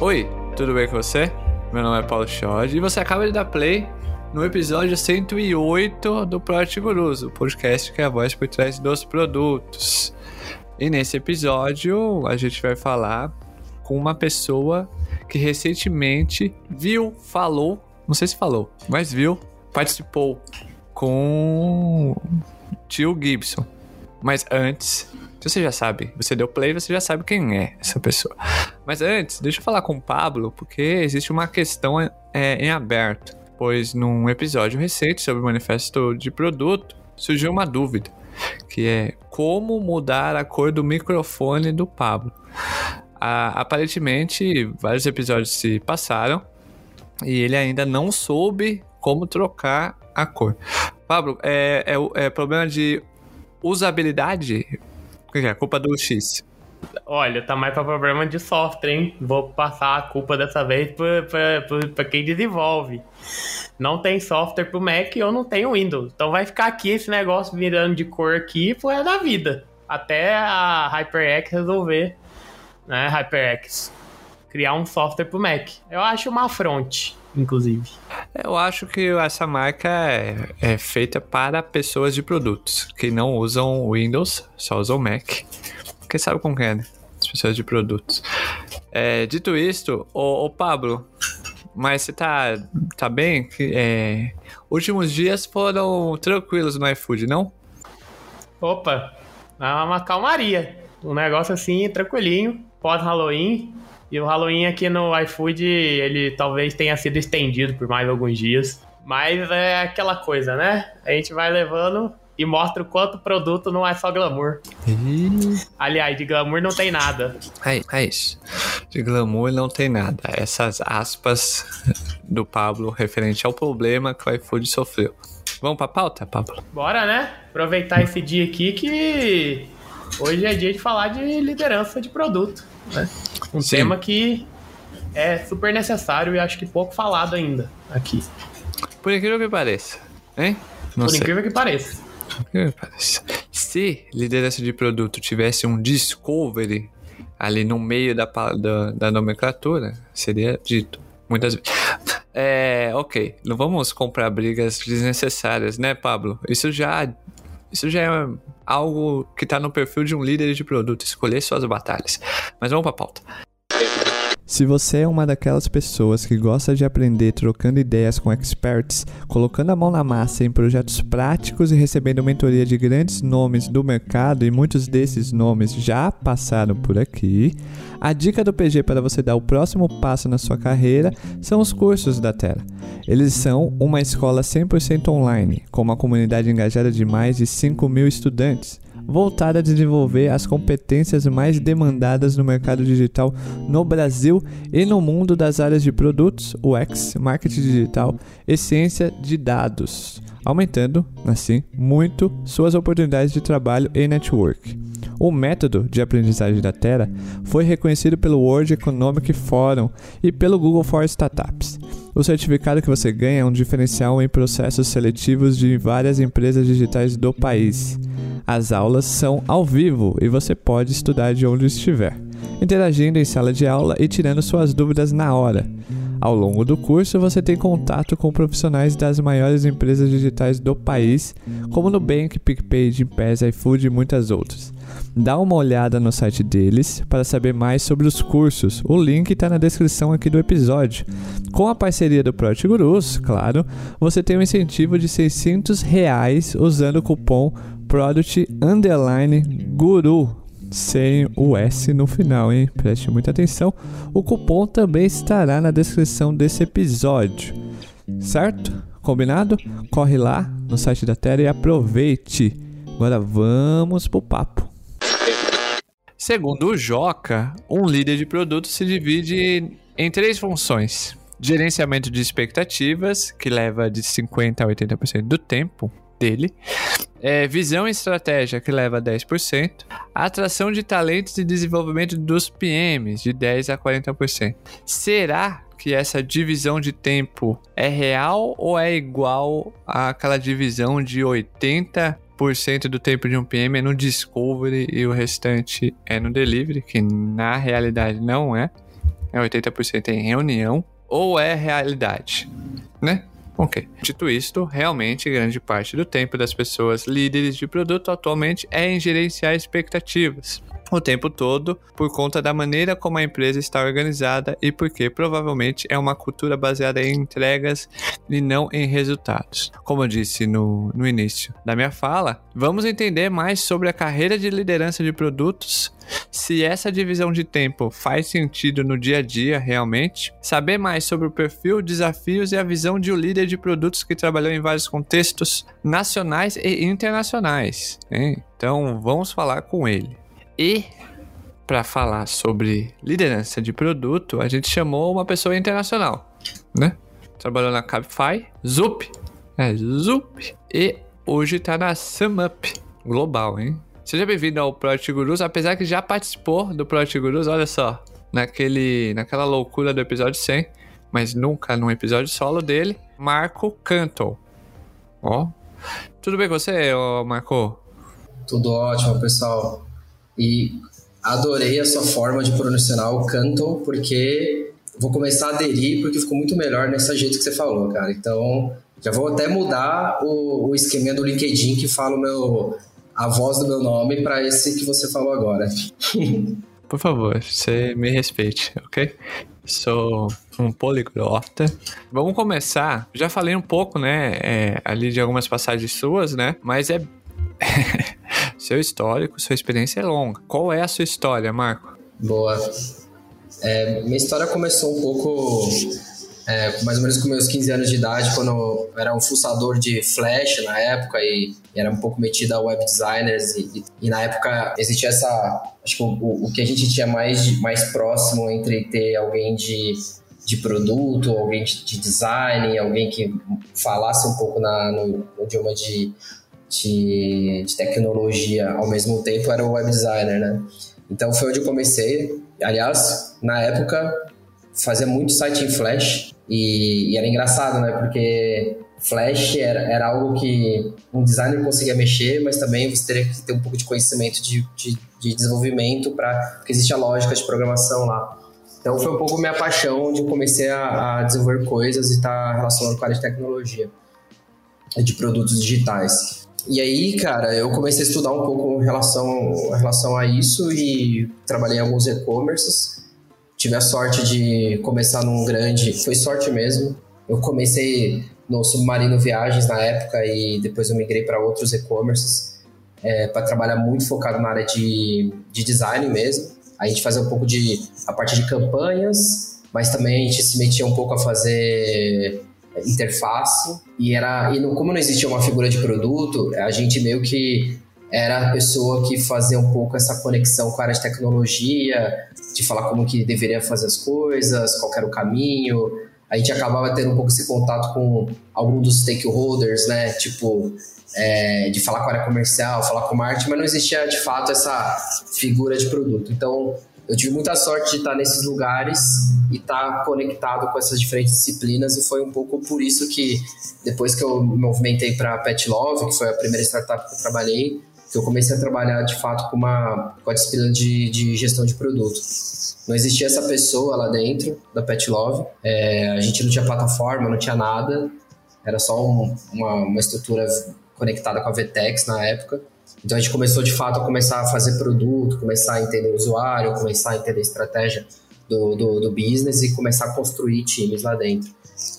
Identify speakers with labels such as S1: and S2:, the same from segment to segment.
S1: Oi, tudo bem com você? Meu nome é Paulo Schod e você acaba de dar play no episódio 108 do Product Gurus, o podcast que é a voz por trás dos produtos. E nesse episódio a gente vai falar com uma pessoa que recentemente viu, falou, não sei se falou, mas viu, participou com tio Gibson. Mas antes, você já sabe, você deu play, você já sabe quem é essa pessoa. Mas antes, deixa eu falar com o Pablo, porque existe uma questão é, em aberto. Pois num episódio recente sobre o manifesto de produto, surgiu uma dúvida, que é como mudar a cor do microfone do Pablo. Ah, aparentemente, vários episódios se passaram e ele ainda não soube como trocar a cor. Pablo, é, é, é problema de usabilidade? É? Culpa do X.
S2: Olha, tá mais pra problema de software, hein? Vou passar a culpa dessa vez pra, pra, pra, pra quem desenvolve. Não tem software pro Mac ou não tem Windows. Então vai ficar aqui esse negócio virando de cor aqui foi da vida. Até a HyperX resolver, né? HyperX. Criar um software pro Mac. Eu acho uma afronte inclusive.
S1: Eu acho que essa marca é, é, feita para pessoas de produtos que não usam Windows, só usam Mac. Porque sabe como é, né? Pessoas de produtos. É, dito isto, o, o, Pablo, mas você tá, tá bem? É, últimos dias foram tranquilos no iFood, não?
S2: Opa, uma calmaria. Um negócio assim, tranquilinho, pós-Halloween. E o Halloween aqui no iFood, ele talvez tenha sido estendido por mais alguns dias. Mas é aquela coisa, né? A gente vai levando e mostra o quanto o produto não é só glamour. Aliás, de glamour não tem nada.
S1: É, é isso. De glamour não tem nada. Essas aspas do Pablo referente ao problema que o iFood sofreu. Vamos pra pauta, Pablo?
S2: Bora, né? Aproveitar esse dia aqui que hoje é dia de falar de liderança de produto. Né? Um Sim. tema que é super necessário e acho que pouco falado ainda aqui.
S1: Por incrível que pareça, hein?
S2: Não Por sei. incrível que pareça.
S1: Se liderança de produto tivesse um discovery ali no meio da, da, da nomenclatura, seria dito muitas vezes. É, ok, não vamos comprar brigas desnecessárias, né, Pablo? Isso já, isso já é algo que está no perfil de um líder de produto, escolher suas batalhas. Mas vamos para a pauta. Se você é uma daquelas pessoas que gosta de aprender trocando ideias com experts, colocando a mão na massa em projetos práticos e recebendo mentoria de grandes nomes do mercado, e muitos desses nomes já passaram por aqui, a dica do PG para você dar o próximo passo na sua carreira são os cursos da Terra. Eles são uma escola 100% online, com uma comunidade engajada de mais de 5 mil estudantes voltada a desenvolver as competências mais demandadas no mercado digital no Brasil e no mundo das áreas de produtos, UX, marketing digital e ciência de dados, aumentando, assim, muito suas oportunidades de trabalho e network. O método de aprendizagem da Terra foi reconhecido pelo World Economic Forum e pelo Google for Startups. O certificado que você ganha é um diferencial em processos seletivos de várias empresas digitais do país. As aulas são ao vivo e você pode estudar de onde estiver, interagindo em sala de aula e tirando suas dúvidas na hora. Ao longo do curso, você tem contato com profissionais das maiores empresas digitais do país, como Nubank, PicPay, Gympass, iFood e muitas outras. Dá uma olhada no site deles para saber mais sobre os cursos. O link está na descrição aqui do episódio. Com a parceria do Product Gurus, claro, você tem um incentivo de 600 reais usando o cupom Product Underline Guru sem o S no final, hein? Preste muita atenção. O cupom também estará na descrição desse episódio. Certo? Combinado? Corre lá no site da Terra e aproveite. Agora vamos pro papo. Segundo o Joca, um líder de produto se divide em três funções: gerenciamento de expectativas, que leva de 50% a 80% do tempo, dele. É, visão e estratégia, que leva 10%. Atração de talentos e desenvolvimento dos PMs, de 10% a 40%. Será que essa divisão de tempo é real ou é igual àquela divisão de 80% do tempo de um PM é no discovery e o restante é no delivery, que na realidade não é. É 80% em reunião ou é realidade, né? Ok. Dito isto, realmente grande parte do tempo das pessoas líderes de produto atualmente é em gerenciar expectativas o tempo todo por conta da maneira como a empresa está organizada e porque provavelmente é uma cultura baseada em entregas e não em resultados. Como eu disse no, no início da minha fala, vamos entender mais sobre a carreira de liderança de produtos se essa divisão de tempo faz sentido no dia a dia realmente, saber mais sobre o perfil, desafios e a visão de um líder de produtos que trabalhou em vários contextos nacionais e internacionais. Hein? Então vamos falar com ele. E para falar sobre liderança de produto, a gente chamou uma pessoa internacional, né? Trabalhou na Cabify, Zup, é Zup, e hoje está na SumUp Global, hein? Seja bem-vindo ao Project Gurus, apesar que já participou do Project Gurus, olha só, naquele, naquela loucura do episódio 100, mas nunca num episódio solo dele, Marco Canto. Ó, tudo bem com você, Marco?
S3: Tudo ótimo, pessoal. E adorei a sua forma de pronunciar o Canton, porque vou começar a aderir, porque ficou muito melhor nesse jeito que você falou, cara. Então, já vou até mudar o, o esqueminha do LinkedIn que fala o meu, a voz do meu nome para esse que você falou agora.
S1: Por favor, você me respeite, ok? Sou um poliglota. Vamos começar. Já falei um pouco, né, é, ali de algumas passagens suas, né? Mas é seu histórico, sua experiência é longa. Qual é a sua história, Marco?
S3: Boa. É, minha história começou um pouco é, mais ou menos com meus 15 anos de idade, quando eu era um fuçador de Flash na época e, era um pouco metido a web designers e, e, e, na época existia essa, acho que o, o que a gente tinha mais, mais próximo entre ter alguém de, de produto, alguém de, de design, alguém que falasse um pouco na, no, no idioma de de, de tecnologia ao mesmo tempo era o web designer, né? Então foi onde eu comecei. Aliás, na época fazia muito site em Flash e, e era engraçado, né? Porque Flash era, era algo que um designer conseguia mexer, mas também você teria que ter um pouco de conhecimento de, de, de desenvolvimento para porque existe a lógica de programação lá. Então foi um pouco minha paixão de comecei a, a desenvolver coisas e estar tá relacionado com a área de tecnologia, de produtos digitais. E aí, cara, eu comecei a estudar um pouco em relação, em relação a isso e trabalhei em alguns e-commerces. Tive a sorte de começar num grande, foi sorte mesmo. Eu comecei no Submarino Viagens na época e depois eu migrei para outros e-commerces é, para trabalhar muito focado na área de, de design mesmo. A gente fazia um pouco de a parte de campanhas, mas também a gente se metia um pouco a fazer interface e era e não, como não existia uma figura de produto, a gente meio que era a pessoa que fazia um pouco essa conexão com a área de tecnologia, de falar como que deveria fazer as coisas, qual era o caminho. A gente acabava tendo um pouco esse contato com algum dos stakeholders, né? Tipo, é, de falar com a área comercial, falar com o marketing, mas não existia de fato essa figura de produto. Então, eu tive muita sorte de estar nesses lugares e estar conectado com essas diferentes disciplinas e foi um pouco por isso que depois que eu me movimentei para Pet Love, que foi a primeira startup que eu trabalhei, que eu comecei a trabalhar de fato com uma com a disciplina de, de gestão de produto. Não existia essa pessoa lá dentro da Pet Love, é, a gente não tinha plataforma, não tinha nada, era só um, uma, uma estrutura conectada com a Vtex na época. Então a gente começou de fato a começar a fazer produto, começar a entender o usuário, começar a entender a estratégia do, do, do business e começar a construir times lá dentro.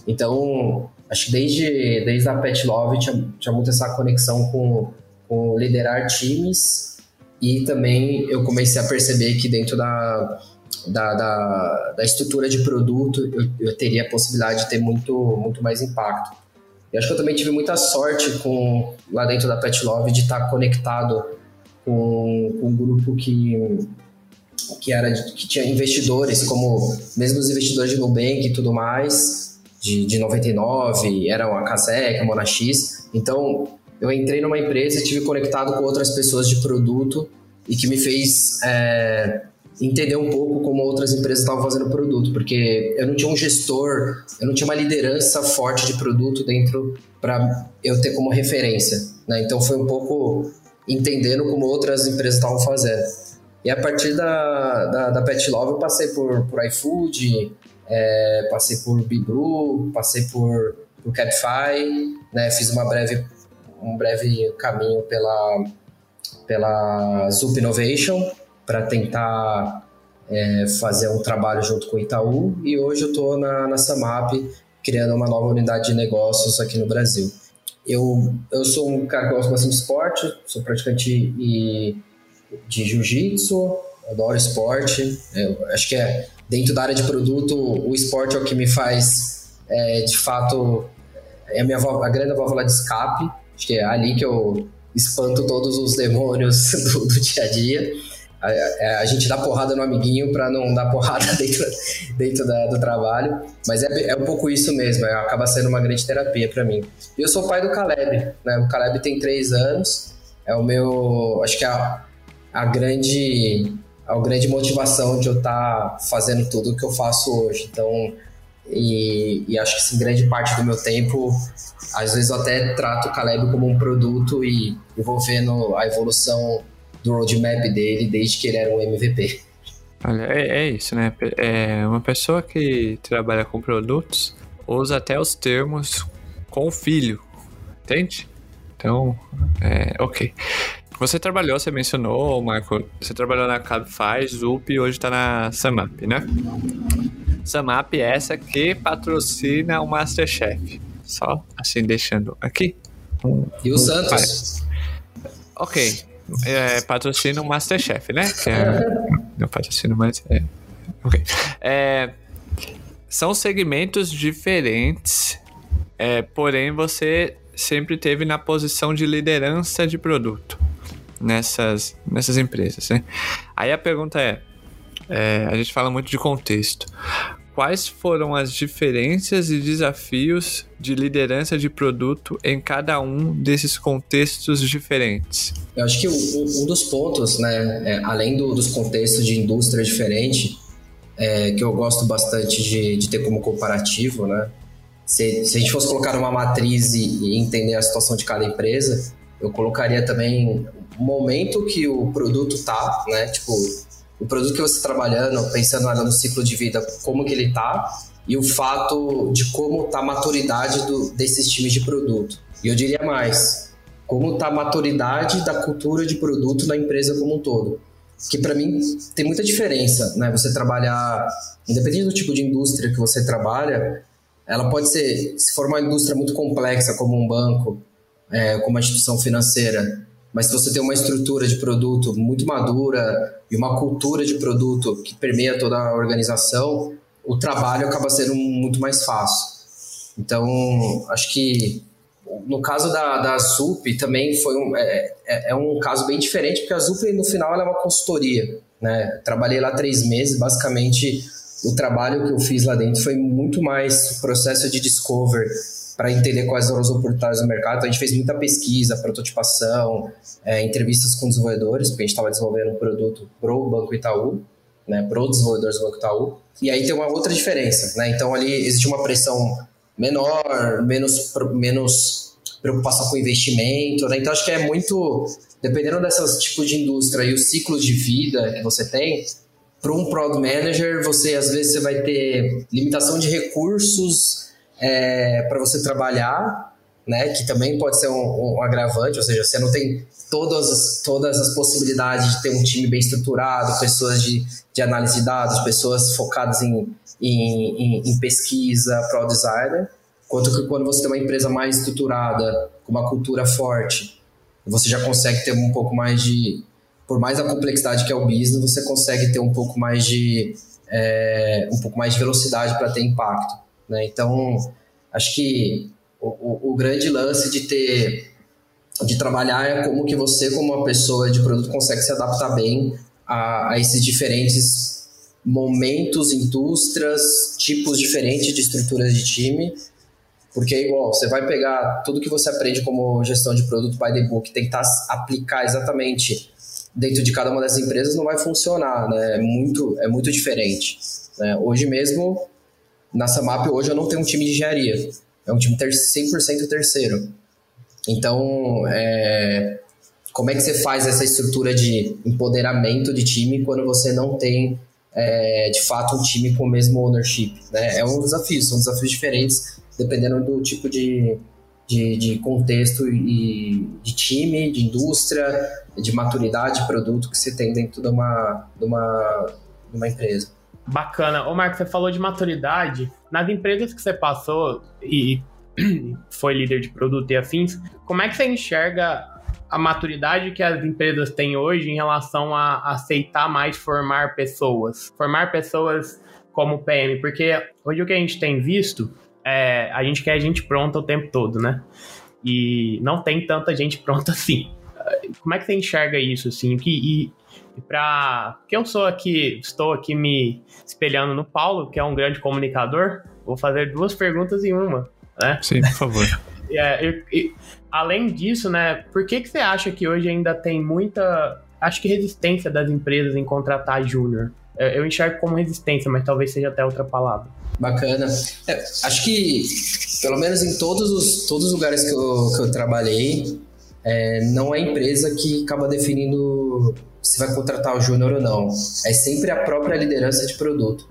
S3: Então, acho que desde, desde a Pet Love tinha, tinha muito essa conexão com, com liderar times e também eu comecei a perceber que dentro da, da, da, da estrutura de produto eu, eu teria a possibilidade de ter muito, muito mais impacto. E acho que eu também tive muita sorte com lá dentro da Pet Love de estar conectado com, com um grupo que que era que tinha investidores como mesmo os investidores de Nubank e tudo mais de, de 99 eram a Casec, a Monax então eu entrei numa empresa e tive conectado com outras pessoas de produto e que me fez é, entender um pouco como outras empresas estavam fazendo produto, porque eu não tinha um gestor, eu não tinha uma liderança forte de produto dentro para eu ter como referência, né? Então foi um pouco entendendo como outras empresas estavam fazendo. E a partir da, da, da Pet Love eu passei por, por iFood, é, passei por Biblu, passei por, por Cabify, né? Fiz uma breve, um breve caminho pela, pela Zup Innovation para tentar é, fazer um trabalho junto com o Itaú e hoje eu estou na, na Samap criando uma nova unidade de negócios aqui no Brasil. Eu, eu sou um cara que gosta bastante de esporte, sou praticante de, de jiu-jitsu, adoro esporte. Eu acho que é dentro da área de produto, o esporte é o que me faz, é, de fato, é a minha a grande válvula de escape. Acho que é ali que eu espanto todos os demônios do, do dia a dia. A, a, a, gente dá porrada no amiguinho para não dar porrada dentro, dentro da, do trabalho, mas é, é um pouco isso mesmo, é, acaba sendo uma grande terapia para mim. E eu sou pai do Caleb, né? O Caleb tem três anos, é o meu, acho que a, a grande, a grande motivação de eu estar tá fazendo tudo o que eu faço hoje. Então, e, e, acho que assim, grande parte do meu tempo, às vezes eu até trato o Caleb como um produto e eu vou vendo a evolução do roadmap dele desde que ele era um MVP.
S1: Olha, é, é isso, né? É uma pessoa que trabalha com produtos usa até os termos com o filho, entende? Então, é, ok. Você trabalhou, você mencionou, Marco, você trabalhou na Cabify, Zup e hoje está na Samap, né? Samap é essa que patrocina o Masterchef. Só assim, deixando aqui.
S3: E o Santos?
S1: Ok, é, patrocina o Masterchef, né? Que é, não patrocina mais. É, ok. É, são segmentos diferentes, é, porém você sempre teve na posição de liderança de produto nessas, nessas empresas, né? Aí a pergunta é, é, a gente fala muito de contexto quais foram as diferenças e desafios de liderança de produto em cada um desses contextos diferentes?
S3: Eu acho que um, dos pontos, né, é, além do, dos contextos de indústria diferente, é, que eu gosto bastante de, de, ter como comparativo, né? Se, se, a gente fosse colocar uma matriz e, entender a situação de cada empresa, eu colocaria também o momento que o produto tá, né? Tipo, o produto que você está trabalhando, pensando no ciclo de vida, como que ele está e o fato de como está a maturidade do, desses times de produto. E eu diria mais, como está a maturidade da cultura de produto na empresa como um todo. Que para mim tem muita diferença, né? Você trabalhar, independente do tipo de indústria que você trabalha, ela pode ser, se for uma indústria muito complexa como um banco, é, como uma instituição financeira, mas se você tem uma estrutura de produto muito madura e uma cultura de produto que permeia toda a organização, o trabalho acaba sendo muito mais fácil. Então, acho que no caso da, da ZUP também foi um, é, é, é, um caso bem diferente, porque a ZUP no final é uma consultoria. Né? Trabalhei lá três meses, basicamente o trabalho que eu fiz lá dentro foi muito mais processo de discover, para entender quais eram as oportunidades do mercado. Então, a gente fez muita pesquisa, prototipação, é, entrevistas com desenvolvedores, porque a gente estava desenvolvendo um produto para o Banco Itaú, né, para os desenvolvedores do Banco Itaú. E aí tem uma outra diferença, né? Então ali existe uma pressão menor, menos, menos preocupação com investimento, né? Então acho que é muito, dependendo dessas tipos de indústria e o ciclo de vida que você tem, para um product manager você às vezes você vai ter limitação de recursos é, para você trabalhar, né? Que também pode ser um, um, agravante, ou seja, você não tem todas as, todas as possibilidades de ter um time bem estruturado, pessoas de, de análise de dados, pessoas focadas em, em, em, em pesquisa, pro designer, quanto que quando você tem uma empresa mais estruturada, com uma cultura forte, você já consegue ter um pouco mais de, por mais a complexidade que é o business, você consegue ter um pouco mais de é, um pouco mais de velocidade para ter impacto. Né? Então, acho que o, o, o, grande lance de ter de trabalhar é como que você, como uma pessoa de produto, consegue se adaptar bem a, a esses diferentes momentos, indústrias, tipos diferentes de estruturas de time, porque é igual, você vai pegar tudo que você aprende como gestão de produto by the book, tentar aplicar exatamente dentro de cada uma dessas empresas, não vai funcionar, né? É muito, é muito diferente. Né? Hoje mesmo, na Samap hoje eu não tenho um time de engenharia. É um time ter 100% terceiro. Então, é, como é que você faz essa estrutura de empoderamento de time quando você não tem é, de fato um time com o mesmo ownership? Né? É um desafio, são desafios diferentes dependendo do tipo de, de, de contexto e de time, de indústria, de maturidade de produto que você tem dentro de uma, de uma, de uma empresa.
S2: Bacana. Ô, Marco, você falou de maturidade. Nas empresas que você passou e foi líder de produto e afins, como é que você enxerga a maturidade que as empresas têm hoje em relação a aceitar mais formar pessoas? Formar pessoas como PM, porque hoje o que a gente tem visto é a gente quer gente pronta o tempo todo, né? E não tem tanta gente pronta assim. Como é que você enxerga isso, assim? E, e para que eu sou aqui, estou aqui me espelhando no Paulo, que é um grande comunicador, vou fazer duas perguntas em uma, né?
S1: Sim, por favor.
S2: é, eu, eu, além disso, né, por que, que você acha que hoje ainda tem muita, acho que resistência das empresas em contratar júnior? É, eu enxergo como resistência, mas talvez seja até outra palavra.
S3: Bacana. É, acho que, pelo menos em todos os, todos os lugares que eu, que eu trabalhei, é, não é a empresa que acaba definindo se vai contratar o júnior ou não. É sempre a própria liderança de produto.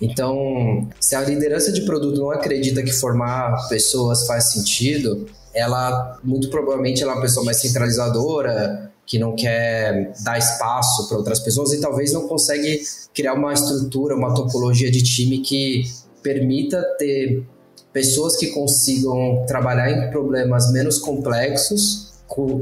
S3: Então, se a liderança de produto não acredita que formar pessoas faz sentido, ela muito provavelmente ela é uma pessoa mais centralizadora, que não quer dar espaço para outras pessoas e talvez não consegue criar uma estrutura, uma topologia de time que permita ter pessoas que consigam trabalhar em problemas menos complexos,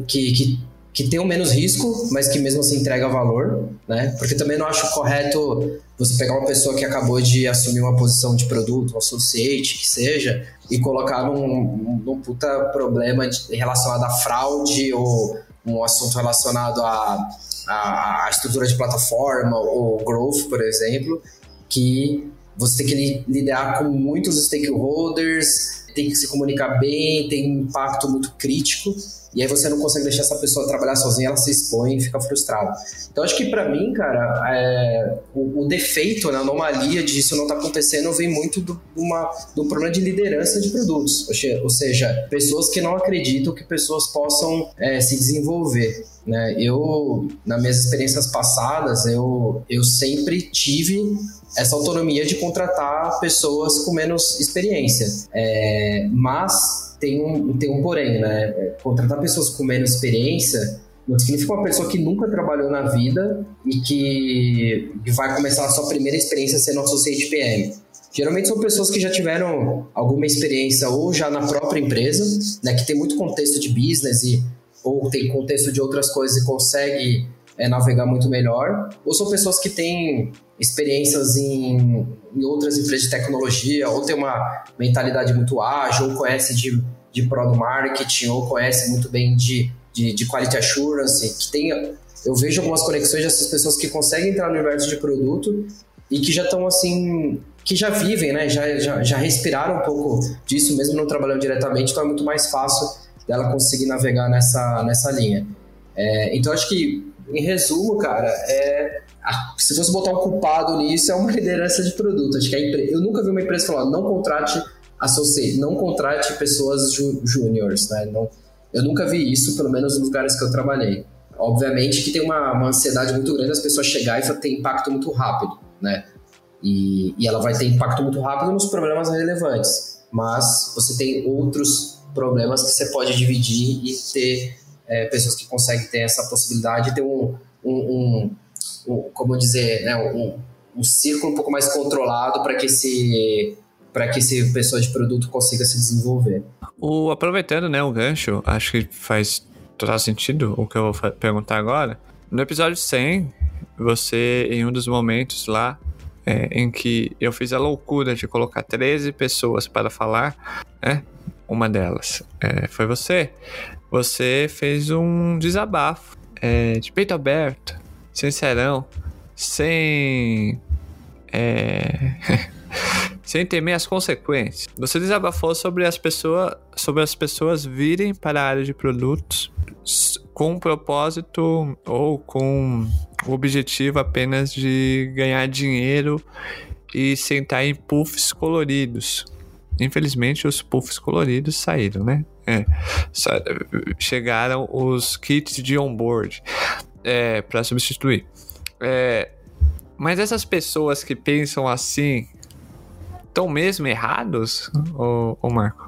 S3: que, que que tenham menos risco, mas que mesmo assim entrega valor, né? Porque também não acho correto você pegar uma pessoa que acabou de assumir uma posição de produto, um associate, que seja, e colocar num, num puta problema de, relacionado à fraude ou um assunto relacionado à, à, à estrutura de plataforma ou growth, por exemplo, que você tem que lidar com muitos stakeholders, tem que se comunicar bem, tem um impacto muito crítico e aí você não consegue deixar essa pessoa trabalhar sozinha, ela se expõe e fica frustrada. Então acho que para mim, cara, é, o, o, defeito, né, a anomalia de isso não tá acontecendo vem muito do, uma, do problema de liderança de produtos. Ou seja, pessoas que não acreditam que pessoas possam é, se desenvolver. Né? Eu, nas minhas experiências passadas, eu, eu sempre tive essa autonomia de contratar pessoas com menos experiência. É, mas tem um, tem um porém, né? É, contratar pessoas com menos experiência não significa uma pessoa que nunca trabalhou na vida e que, vai começar a sua primeira experiência sendo associate PM. Geralmente são pessoas que já tiveram alguma experiência ou já na própria empresa, né, que tem muito contexto de business e ou tem contexto de outras coisas e consegue é, navegar muito melhor, ou são pessoas que têm experiências em, em outras empresas de tecnologia, ou tem uma mentalidade muito ágil, ou conhece de, de product marketing, ou conhece muito bem de, de, de quality assurance, que tem, eu vejo algumas conexões dessas pessoas que conseguem entrar no universo de produto e que já estão assim, que já vivem, né, já, já, já respiraram um pouco disso, mesmo não trabalhando diretamente, então é muito mais fácil dela conseguir navegar nessa, nessa linha. É, então acho que, em resumo, cara, é se fosse botar um culpado nisso, é uma liderança de produto. Acho que eu nunca vi uma empresa falar, não contrate associate, não contrate pessoas júniores, né? Não, eu nunca vi isso, pelo menos nos lugares que eu trabalhei. Obviamente que tem uma, uma ansiedade muito grande as pessoas chegar e ter impacto muito rápido, né? E, e ela vai ter impacto muito rápido nos problemas relevantes. Mas você tem outros problemas que você pode dividir e ter é, pessoas que conseguem ter essa possibilidade de ter um, um, um um, como dizer, né, um, um círculo um pouco mais controlado para que esse para que esse pessoa de produto consiga se desenvolver.
S1: O, aproveitando né, o gancho, acho que faz total sentido o que eu vou perguntar agora. No episódio 100, você, em um dos momentos lá, é, em que eu fiz a loucura de colocar 13 pessoas para falar, né? Uma delas é, foi você. Você fez um desabafo é, de peito aberto sincerão, sem. É, sem temer as consequências. Você desabafou sobre as pessoas, sobre as pessoas virem para a área de produtos com um propósito ou com o objetivo apenas de ganhar dinheiro e sentar em puffs coloridos. Infelizmente, os puffs coloridos saíram, né? É, chegaram os kits de onboard é, para substituir. É, mas essas pessoas que pensam assim estão mesmo errados, ô Marco?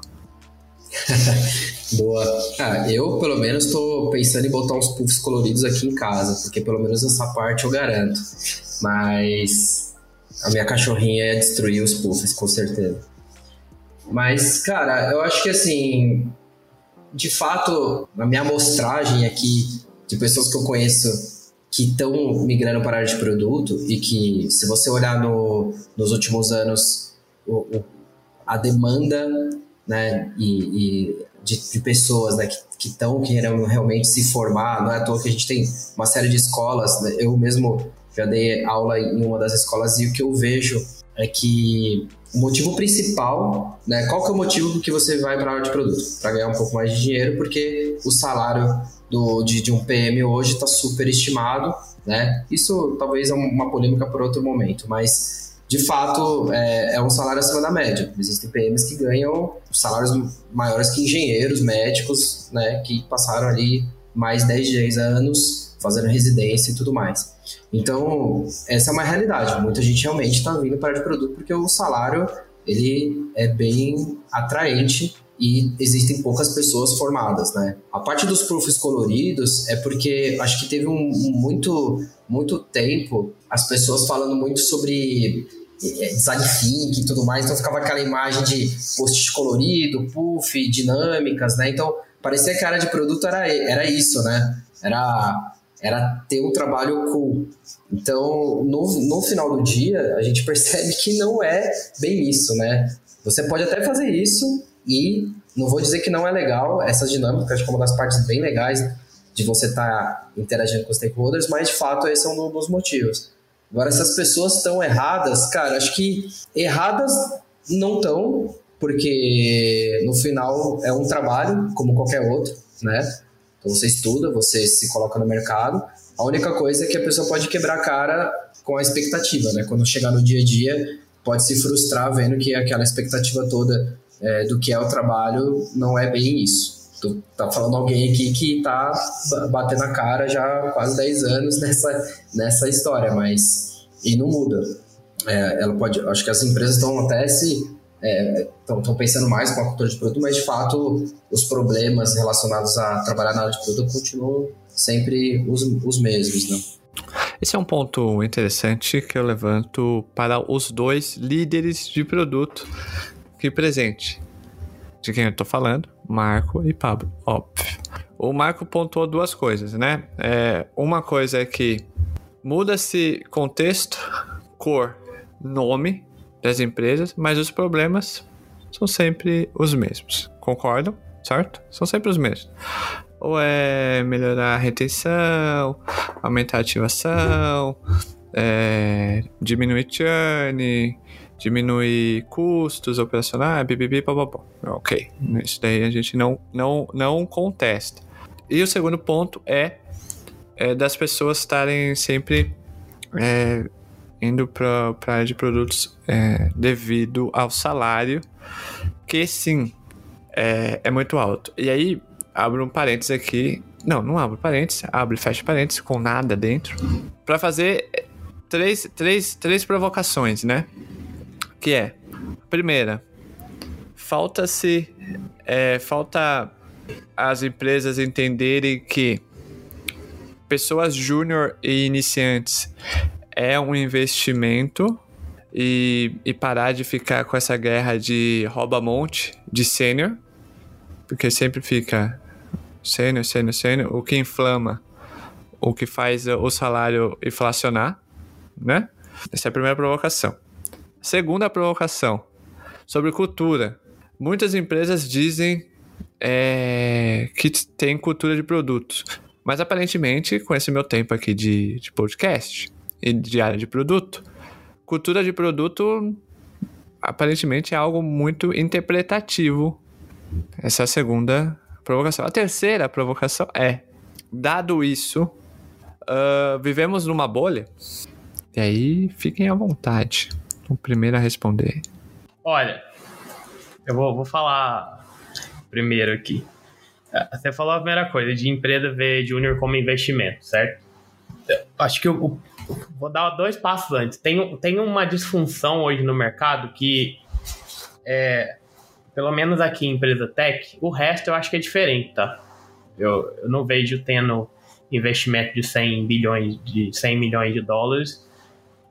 S3: Boa. Ah, eu, pelo menos, estou pensando em botar uns puffs coloridos aqui em casa, porque pelo menos essa parte eu garanto. Mas a minha cachorrinha ia destruir os puffs, com certeza. Mas, cara, eu acho que assim, de fato, a minha amostragem aqui de pessoas que eu conheço que estão migrando para a área de produto e que, se você olhar no, nos últimos anos, o, o, a demanda né, e, e de, de, pessoas né, que estão querendo realmente se formar, não é à toa que a gente tem uma série de escolas, né, eu mesmo já dei aula em uma das escolas e o que eu vejo é que o motivo principal, né? Qual que é o motivo que você vai para a área de produto? Para ganhar um pouco mais de dinheiro, porque o salário do, de, de um PM hoje está super estimado, né? Isso talvez é uma polêmica por outro momento, mas de fato é, é, um salário acima da média. Existem PMs que ganham salários maiores que engenheiros, médicos, né? Que passaram ali mais 10, 10 anos fazendo residência e tudo mais. Então, essa é uma realidade. Muita gente realmente está vindo para de produto porque o salário ele é bem atraente e existem poucas pessoas formadas, né? A parte dos proofs coloridos é porque acho que teve um, um muito muito tempo as pessoas falando muito sobre é, design thinking e tudo mais, então ficava aquela imagem de post colorido, puff, dinâmicas, né? Então parecia que a área de produto era, era isso, né? Era era ter um trabalho cool. Então, no, no final do dia, a gente percebe que não é bem isso, né? Você pode até fazer isso e não vou dizer que não é legal, essas dinâmicas, acho que é uma das partes bem legais de você estar tá interagindo com os stakeholders, mas de fato esse é um dos motivos. Agora, se as pessoas estão erradas, cara, acho que erradas não estão, porque no final é um trabalho como qualquer outro, né? Então você estuda, você se coloca no mercado. A única coisa é que a pessoa pode quebrar a cara com a expectativa, né? Quando chegar no dia a dia, pode se frustrar vendo que aquela expectativa toda é, do que é o trabalho não é bem isso. Tu tá falando alguém aqui que tá batendo a cara já há quase 10 anos nessa, nessa história, mas e não muda. É, ela pode, acho que as empresas estão até se estão é, pensando mais com a cultura de produto, mas de fato os problemas relacionados a trabalhar na área de produto continuam sempre os, os mesmos, né?
S1: Esse é um ponto interessante que eu levanto para os dois líderes de produto aqui presente. De quem eu estou falando? Marco e Pablo, óbvio. O Marco pontuou duas coisas, né? É, uma coisa é que muda-se contexto, cor, nome das empresas, mas os problemas são sempre os mesmos. Concordam? Certo? São sempre os mesmos. Ou é melhorar a retenção, aumentar a ativação, é, diminuir churn, diminuir custos operacionais, bibibi, papapá. Ok, isso daí a gente não, não, não contesta. E o segundo ponto é, é das pessoas estarem sempre é, indo para a área de produtos é, devido ao salário, que sim, é, é muito alto. E aí, abro um parênteses aqui. Não, não abro parênteses, abro e fecho parênteses com nada dentro. Para fazer três, três, três provocações, né? Que é, primeira, falta-se. É, falta as empresas entenderem que pessoas júnior e iniciantes é um investimento e, e parar de ficar com essa guerra de rouba-monte de sênior, porque sempre fica sênior, sênior, sênior, o que inflama, o que faz o salário inflacionar, né? Essa é a primeira provocação. Segunda provocação, sobre cultura. Muitas empresas dizem é, que tem cultura de produtos, mas aparentemente, com esse meu tempo aqui de, de podcast, de área de produto. Cultura de produto aparentemente é algo muito interpretativo. Essa é a segunda provocação. A terceira provocação é: dado isso, uh, vivemos numa bolha? E aí, fiquem à vontade. O primeiro a responder.
S2: Olha, eu vou, vou falar primeiro aqui. É, você falou a primeira coisa, de empresa ver Júnior como investimento, certo? Acho que eu, vou dar dois passos antes. Tem, tem uma disfunção hoje no mercado que, é, pelo menos aqui em empresa tech, o resto eu acho que é diferente, tá? Eu, eu não vejo tendo investimento de 100 bilhões, de 100 milhões de dólares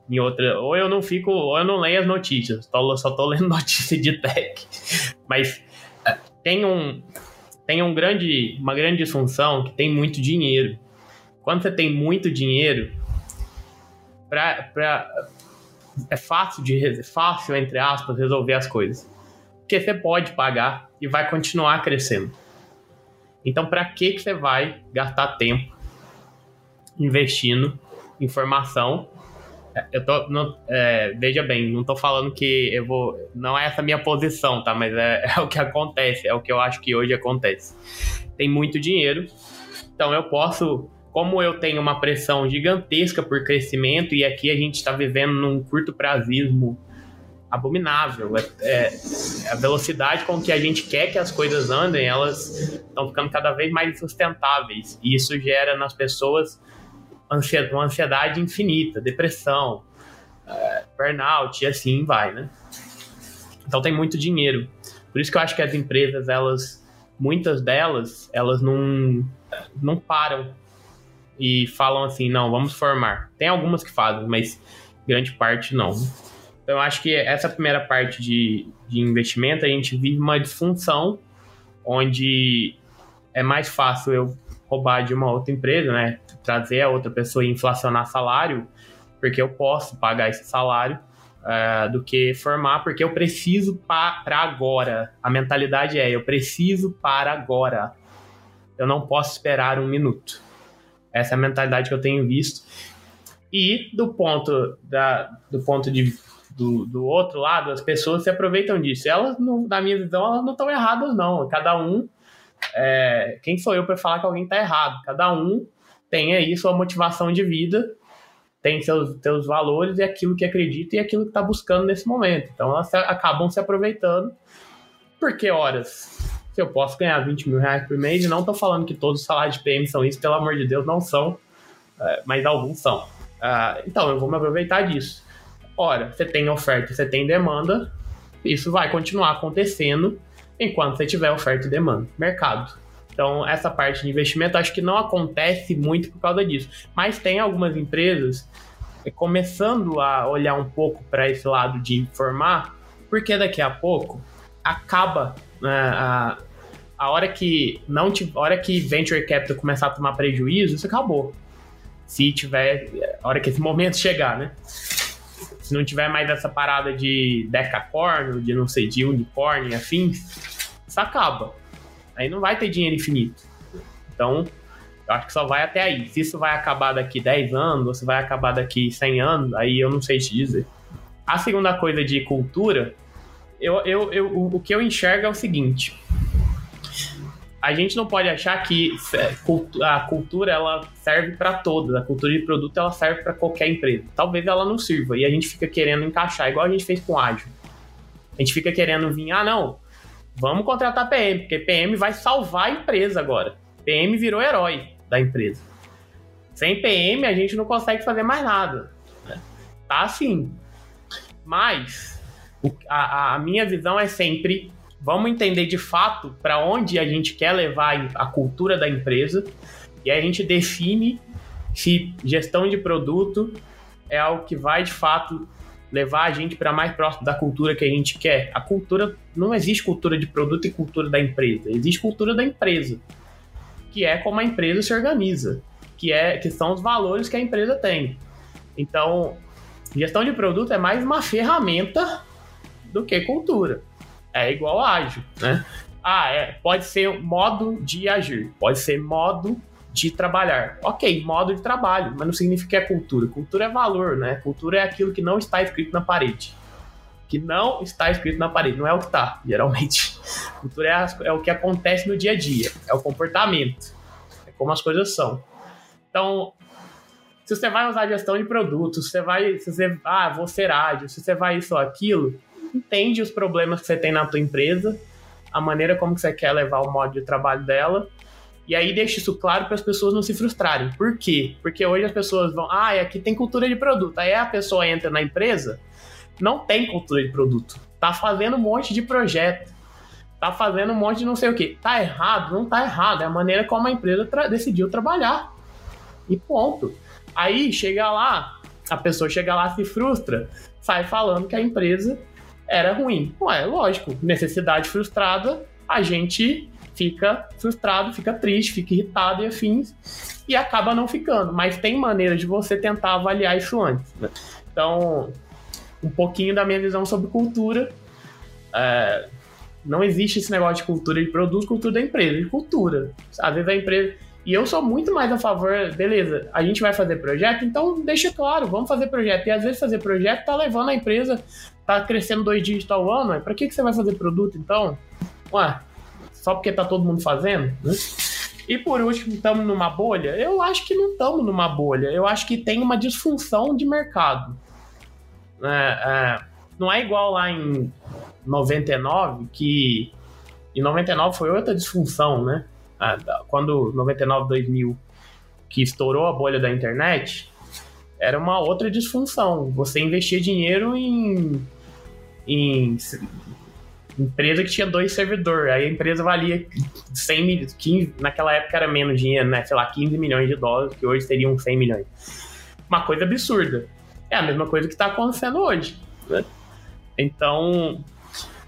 S2: em outra. Ou eu não fico, ou eu não leio as notícias, tô, só tô lendo notícia de tech. Mas é, tem um. Tem um grande, uma grande disfunção que tem muito dinheiro. Quando você tem muito dinheiro, pra, pra, é fácil de fácil entre aspas resolver as coisas. Porque você pode pagar e vai continuar crescendo. Então para que que você vai gastar tempo investindo em formação eu tô não, é, veja bem não tô falando que eu vou não é essa minha posição tá? Mas é, é o que acontece é o que eu acho que hoje acontece. Tem muito dinheiro então eu posso como eu tenho uma pressão gigantesca por crescimento e aqui a gente está vivendo num curto prazismo abominável. É, é, a velocidade com que a gente quer que as coisas andem, elas estão ficando cada vez mais sustentáveis. E isso gera nas pessoas ansiedade, uma ansiedade infinita, depressão, é, burnout e assim vai, né? Então tem muito dinheiro. Por isso que eu acho que as empresas, elas, muitas delas, elas não, não param e falam assim, não, vamos formar. Tem algumas que fazem, mas grande parte não. Então, eu acho que essa primeira parte de, de investimento, a gente vive uma disfunção onde é mais fácil eu roubar de uma outra empresa, né? Trazer a outra pessoa e inflacionar salário, porque eu posso pagar esse salário, uh, do que formar, porque eu preciso para agora. A mentalidade é: eu preciso para agora. Eu não posso esperar um minuto. Essa é a mentalidade que eu tenho visto. E do ponto, da, do, ponto de, do, do outro lado, as pessoas se aproveitam disso. Elas, não, na minha visão, elas não estão erradas, não. Cada um. É, quem sou eu para falar que alguém está errado? Cada um tem aí sua motivação de vida, tem seus, seus valores e aquilo que acredita e aquilo que está buscando nesse momento. Então elas acabam se aproveitando. Porque horas se eu posso ganhar 20 mil reais por mês, e não estou falando que todos os salários de PM são isso, pelo amor de Deus, não são, é, mas alguns são. Uh, então, eu vou me aproveitar disso. Ora, você tem oferta, você tem demanda, isso vai continuar acontecendo enquanto você tiver oferta e demanda. Mercado. Então, essa parte de investimento acho que não acontece muito por causa disso. Mas tem algumas empresas é, começando a olhar um pouco para esse lado de informar, porque daqui a pouco acaba a, a hora que não a hora que venture capital começar a tomar prejuízo, isso acabou. Se tiver, a hora que esse momento chegar, né? Se não tiver mais essa parada de decacorn, de não sei, de unicórnio e afins, isso acaba. Aí não vai ter dinheiro infinito. Então, eu acho que só vai até aí. Se isso vai acabar daqui 10 anos, ou se vai acabar daqui 100 anos, aí eu não sei te dizer. A segunda coisa de cultura, eu, eu, eu, o que eu enxergo é o seguinte: a gente não pode achar que a cultura ela serve para todas, a cultura de produto ela serve para qualquer empresa. Talvez ela não sirva e a gente fica querendo encaixar, igual a gente fez com o ágil. A gente fica querendo vir, ah, não, vamos contratar PM, porque PM vai salvar a empresa agora. PM virou herói da empresa. Sem PM a gente não consegue fazer mais nada. Né? Tá assim. Mas a, a minha visão é sempre vamos entender de fato para onde a gente quer levar a cultura da empresa e aí a gente define se gestão de produto é algo que vai de fato levar a gente para mais próximo da cultura que a gente quer. A cultura não existe cultura de produto e cultura da empresa, existe cultura da empresa, que é como a empresa se organiza, que é que são os valores que a empresa tem. Então, gestão de produto é mais uma ferramenta do que cultura. É igual ágil, né? Ah, é, pode ser modo de agir, pode ser modo de trabalhar. Ok, modo de trabalho, mas não significa que é cultura. Cultura é valor, né? Cultura é aquilo que não está escrito na parede. Que não está escrito na parede, não é o que está, geralmente. Cultura é, é o que acontece no dia a dia, é o comportamento, é como as coisas são. Então, se você vai usar gestão de produtos, se você vai, se você, ah, vou ser ágil, se você vai isso ou aquilo, entende os problemas que você tem na tua empresa, a maneira como que você quer levar o modo de trabalho dela. E aí deixa isso claro para as pessoas não se frustrarem. Por quê? Porque hoje as pessoas vão, ah, aqui tem cultura de produto. Aí a pessoa entra na empresa, não tem cultura de produto. Tá fazendo um monte de projeto. Tá fazendo um monte de não sei o que. Tá errado? Não tá errado. É a maneira como a empresa tra decidiu trabalhar. E ponto. Aí chega lá, a pessoa chega lá, se frustra, sai falando que a empresa era ruim. Ué, lógico, necessidade frustrada, a gente fica frustrado, fica triste, fica irritado e afins, e acaba não ficando. Mas tem maneira de você tentar avaliar isso antes. Então, um pouquinho da minha visão sobre cultura. É, não existe esse negócio de cultura de produto, cultura da empresa, de cultura. Às vezes a empresa. E eu sou muito mais a favor, beleza, a gente vai fazer projeto, então deixa claro, vamos fazer projeto. E às vezes fazer projeto tá levando a empresa, tá crescendo dois dígitos ao ano, para que, que você vai fazer produto então? Ué, só porque tá todo mundo fazendo, né? E por último, estamos numa bolha? Eu acho que não estamos numa bolha. Eu acho que tem uma disfunção de mercado. É, é, não é igual lá em 99, que em 99 foi outra disfunção, né? Ah, quando 99, 2000, que estourou a bolha da internet, era uma outra disfunção. Você investia dinheiro em, em empresa que tinha dois servidores. Aí a empresa valia 100 milhões, 15, naquela época era menos dinheiro, né? Sei lá, 15 milhões de dólares, que hoje seriam 100 milhões. Uma coisa absurda. É a mesma coisa que está acontecendo hoje. Né? Então,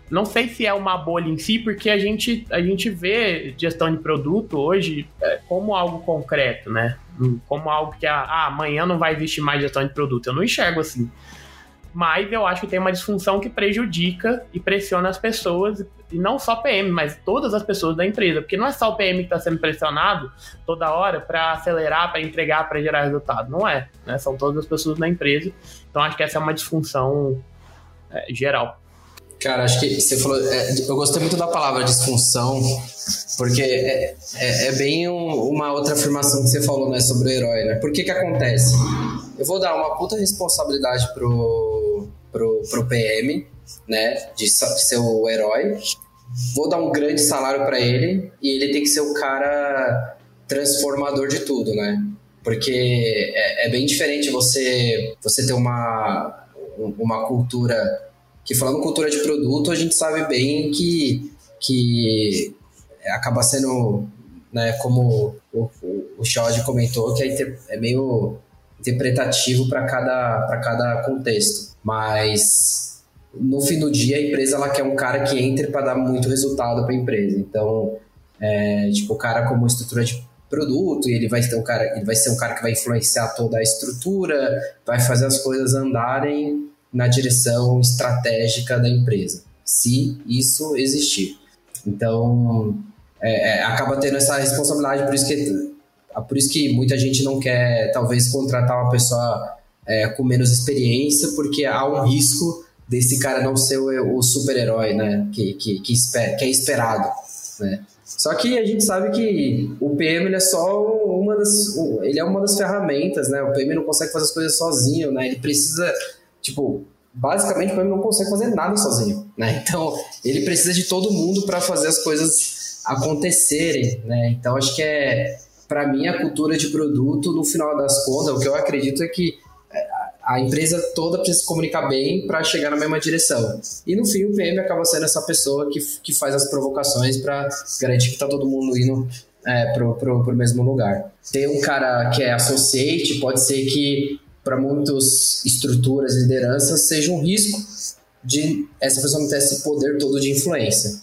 S2: não sei se é uma bolha em si, porque a gente, a gente vê gestão de produto hoje é, como algo concreto, né? Como algo que ah, amanhã não vai existir mais gestão de produto. Eu não enxergo assim. Mas eu acho que tem uma disfunção que prejudica e pressiona as pessoas, e não só PM, mas todas as pessoas da empresa, porque não é só o PM que está sendo pressionado toda hora para acelerar, para entregar, para gerar resultado. Não é, né? São todas as pessoas da empresa. Então acho que essa é uma disfunção é, geral.
S3: Cara, acho que você falou. É, eu gostei muito da palavra disfunção, porque é, é, é bem um, uma outra afirmação que você falou né, sobre o herói, né? Por que que acontece? Eu vou dar uma puta responsabilidade pro, pro, pro PM, né? De, ser o herói. Vou dar um grande salário para ele e ele tem que ser o cara transformador de tudo, né? Porque é, é bem diferente você, você ter uma, uma cultura que falando cultura de produto, a gente sabe bem que, que acaba sendo, né, como o, o Shod comentou, que é, é meio interpretativo para cada, cada contexto. Mas no fim do dia, a empresa ela quer um cara que entre para dar muito resultado para a empresa. Então, é, tipo, o cara como estrutura de produto, ele vai ter um cara, ele vai ser um cara que vai influenciar toda a estrutura, vai fazer as coisas andarem na direção estratégica da empresa, se isso existir. Então, é, é, acaba tendo essa responsabilidade, por isso que por isso que muita gente não quer, talvez, contratar uma pessoa é, com menos experiência, porque há um risco desse cara não ser o, o super-herói, né? Que, que, que, que é esperado, né? Só que a gente sabe que o PM é só uma das, ele é uma das ferramentas, né? O PM não consegue fazer as coisas sozinho, né? Ele precisa Tipo, basicamente o PM não consegue fazer nada sozinho, né? Então, ele precisa de todo mundo para fazer as coisas acontecerem, né? Então, acho que é, para mim, a cultura de produto, no final das contas, o que eu acredito é que é, a empresa toda precisa se comunicar bem para chegar na mesma direção. E no fim, o PM acaba sendo essa pessoa que, que faz as provocações para garantir que está todo mundo indo é, pro, pro, pro mesmo lugar. Tem um cara que é associate, pode ser que para muitas estruturas lideranças seja um risco de essa pessoa não ter esse poder todo de influência.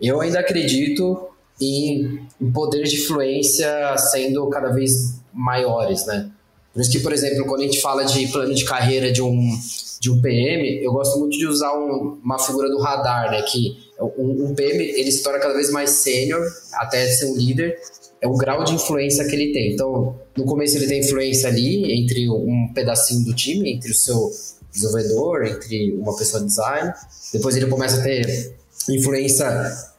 S3: Eu ainda acredito em, em poderes de influência sendo cada vez maiores, né? Por isso que, por exemplo, quando a gente fala de plano de carreira de um, de um PM, eu gosto muito de usar um, uma figura do radar, né? Que um, um PM, ele se torna cada vez mais sênior, até ser um líder, é o grau de influência que ele tem. Então, no começo ele tem influência ali entre um pedacinho do time, entre o seu desenvolvedor, entre uma pessoa de design. Depois ele começa a ter influência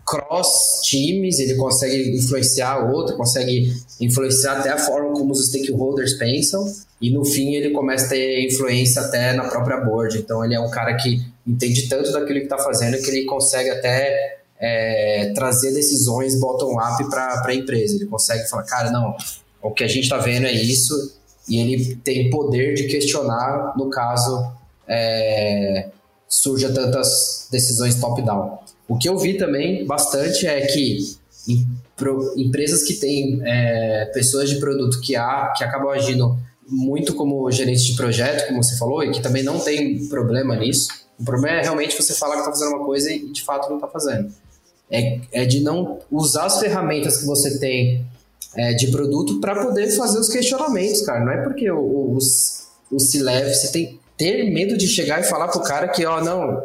S3: cross times, ele consegue influenciar outro, consegue influenciar até a forma como os stakeholders pensam. E no fim ele começa a ter influência até na própria board. Então ele é um cara que entende tanto daquilo que está fazendo que ele consegue até é, trazer decisões bottom-up para a empresa. Ele consegue falar, cara, não, o que a gente está vendo é isso, e ele tem poder de questionar no caso é, surja tantas decisões top-down. O que eu vi também bastante é que em, pro, empresas que têm é, pessoas de produto que, há, que acabam agindo muito como gerente de projeto, como você falou, e que também não tem problema nisso. O problema é realmente você falar que está fazendo uma coisa e de fato não está fazendo. É, é de não usar as ferramentas que você tem é, de produto para poder fazer os questionamentos, cara. Não é porque o, o, o C-Level, você tem ter medo de chegar e falar pro cara que, ó, não,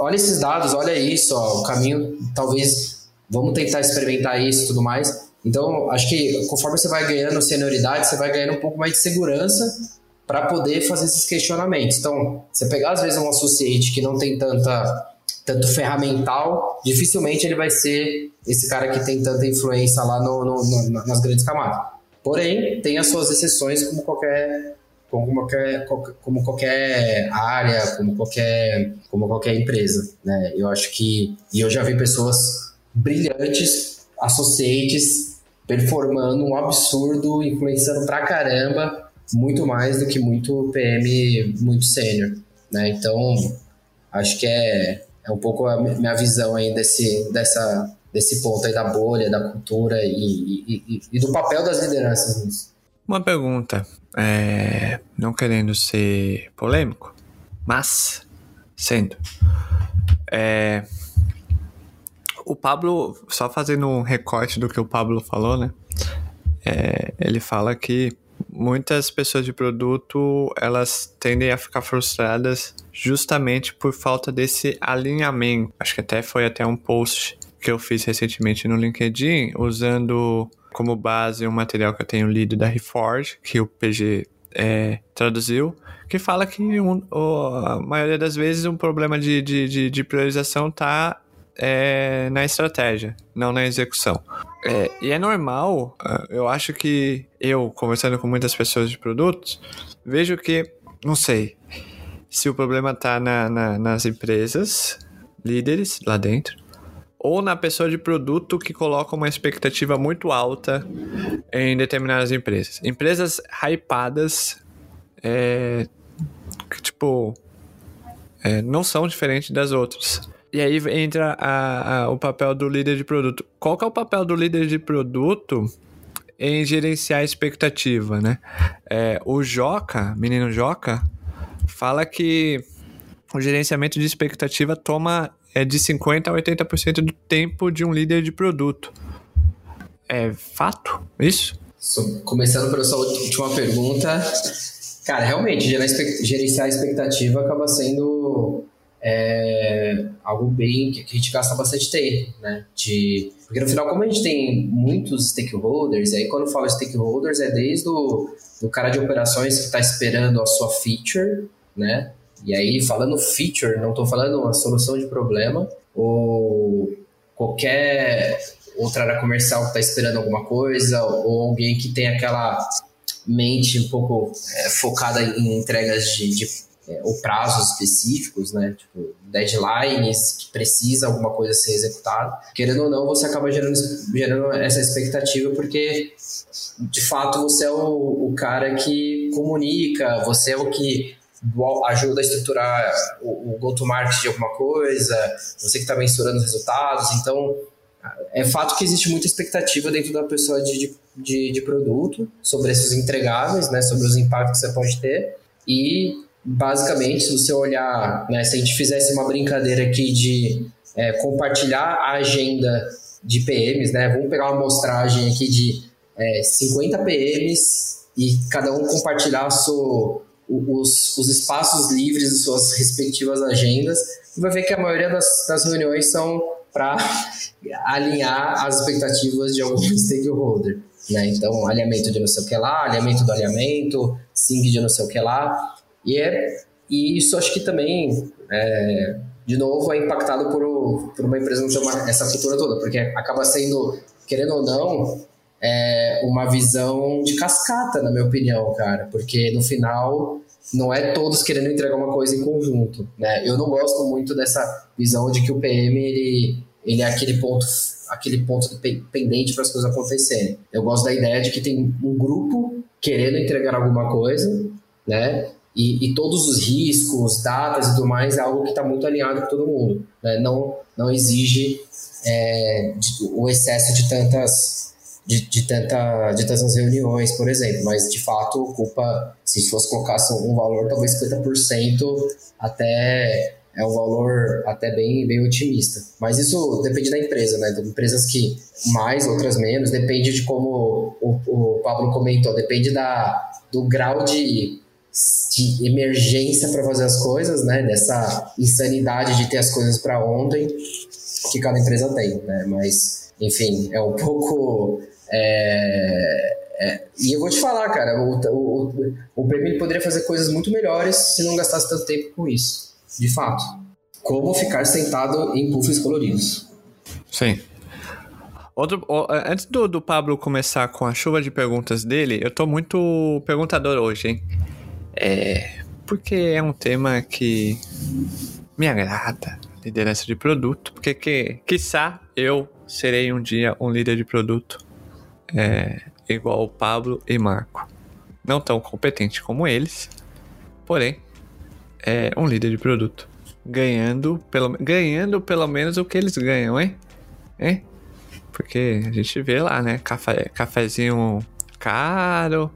S3: olha esses dados, olha isso, ó, o caminho, talvez, vamos tentar experimentar isso e tudo mais. Então, acho que conforme você vai ganhando senioridade, você vai ganhando um pouco mais de segurança para poder fazer esses questionamentos. Então, você pegar às vezes um associate que não tem tanta tanto ferramental, dificilmente ele vai ser esse cara que tem tanta influência lá no, no, no, nas grandes camadas. Porém, tem as suas exceções como qualquer como qualquer, como qualquer área, como qualquer, como qualquer empresa, né? Eu acho que e eu já vi pessoas brilhantes, associates, performando um absurdo, influenciando pra caramba, muito mais do que muito PM muito sênior, né? Então, acho que é é um pouco a minha visão aí desse, dessa, desse ponto aí da bolha, da cultura e, e, e, e do papel das lideranças nisso.
S1: Uma pergunta, é, não querendo ser polêmico, mas sendo. É, o Pablo, só fazendo um recorte do que o Pablo falou, né? É, ele fala que muitas pessoas de produto elas tendem a ficar frustradas justamente por falta desse alinhamento. Acho que até foi até um post que eu fiz recentemente no LinkedIn usando como base um material que eu tenho lido da Reforge, que o PG é, traduziu, que fala que um, o, a maioria das vezes um problema de, de, de, de priorização está é, na estratégia, não na execução. É, e é normal, ah, eu acho que eu, conversando com muitas pessoas de produtos, vejo que, não sei, se o problema está na, na, nas empresas, líderes lá dentro, ou na pessoa de produto que coloca uma expectativa muito alta em determinadas empresas. Empresas hypadas, é, que, tipo, é, não são diferentes das outras. E aí entra a, a, o papel do líder de produto. Qual que é o papel do líder de produto em gerenciar a expectativa, né? É, o Joca, menino Joca, fala que o gerenciamento de expectativa toma é, de 50% a 80% do tempo de um líder de produto. É fato isso?
S3: Começando pela sua última pergunta, cara, realmente, gerenciar a expectativa acaba sendo é algo bem que a gente gasta bastante tempo, né? De, porque no final, como a gente tem muitos stakeholders, aí quando eu falo stakeholders é desde o do cara de operações que está esperando a sua feature, né? E aí, falando feature, não estou falando uma solução de problema, ou qualquer outra área comercial que está esperando alguma coisa, ou alguém que tem aquela mente um pouco é, focada em entregas de, de é, ou prazos específicos, né? Tipo, deadlines que precisa alguma coisa ser executada. Querendo ou não, você acaba gerando, gerando essa expectativa porque, de fato, você é o, o cara que comunica, você é o que ajuda a estruturar o, o go-to-market de alguma coisa, você que está mensurando os resultados. Então, é fato que existe muita expectativa dentro da pessoa de, de, de produto sobre esses entregáveis, né, sobre os impactos que você pode ter. E basicamente, se você olhar, né, se a gente fizesse uma brincadeira aqui de é, compartilhar a agenda de PMs, né, vamos pegar uma amostragem aqui de é, 50 PMs e cada um compartilhar os, os espaços livres de suas respectivas agendas, e vai ver que a maioria das, das reuniões são para alinhar as expectativas de algum stakeholder. Né? Então, alinhamento de não sei o que lá, alinhamento do alinhamento, sync de não sei o que lá. E, é, e isso acho que também, é, de novo, é impactado por, por uma empresa não ter uma, essa cultura toda, porque acaba sendo, querendo ou não, é uma visão de cascata, na minha opinião, cara, porque no final não é todos querendo entregar uma coisa em conjunto, né? Eu não gosto muito dessa visão de que o PM ele, ele é aquele ponto aquele ponto pendente para as coisas acontecerem. Eu gosto da ideia de que tem um grupo querendo entregar alguma coisa, né? E, e todos os riscos, datas e tudo mais é algo que está muito alinhado com todo mundo. Né? Não, não exige é, de, o excesso de tantas de, de, tanta, de tantas reuniões, por exemplo, mas de fato ocupa, se fosse colocar um valor, talvez 50% até é um valor até bem, bem otimista. Mas isso depende da empresa, né? Tem empresas que mais, outras menos, depende de como o, o Pablo comentou, depende da, do grau de, de emergência para fazer as coisas, né? Dessa insanidade de ter as coisas para ontem que cada empresa tem, né? Mas, enfim, é um pouco. É, é, e eu vou te falar, cara, o, o, o, o PMI poderia fazer coisas muito melhores se não gastasse tanto tempo com isso de fato. Como ficar sentado em puffs coloridos.
S1: Sim. Outro, antes do, do Pablo começar com a chuva de perguntas dele, eu tô muito perguntador hoje, hein? É. Porque é um tema que me agrada, liderança de produto, porque que, quiçá eu serei um dia um líder de produto é, igual o Pablo e Marco. Não tão competente como eles, porém é um líder de produto. Ganhando pelo, ganhando pelo menos o que eles ganham, hein? Hein? Porque a gente vê lá, né? Café, cafezinho caro.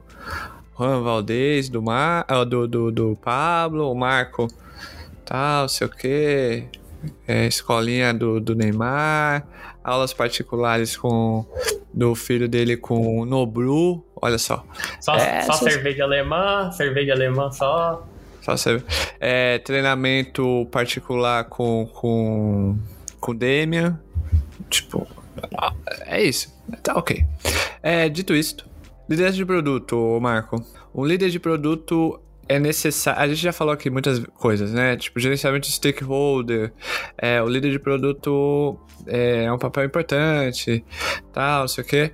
S1: Juan Valdez, do, Mar, do, do, do Pablo, o Marco, tal, sei o que. É, escolinha do, do Neymar, aulas particulares com do filho dele com o Nobru, olha só.
S2: Só, é, só cerveja alemã, cerveja alemã só.
S1: Só você. É, treinamento particular com, com, com Demian. Tipo, é isso. Tá ok. É, dito isto, liderança de produto, Marco. Um líder de produto é necessário. A gente já falou aqui muitas coisas, né? Tipo, gerenciamento de stakeholder. É, o líder de produto é, é um papel importante, tal, sei o quê.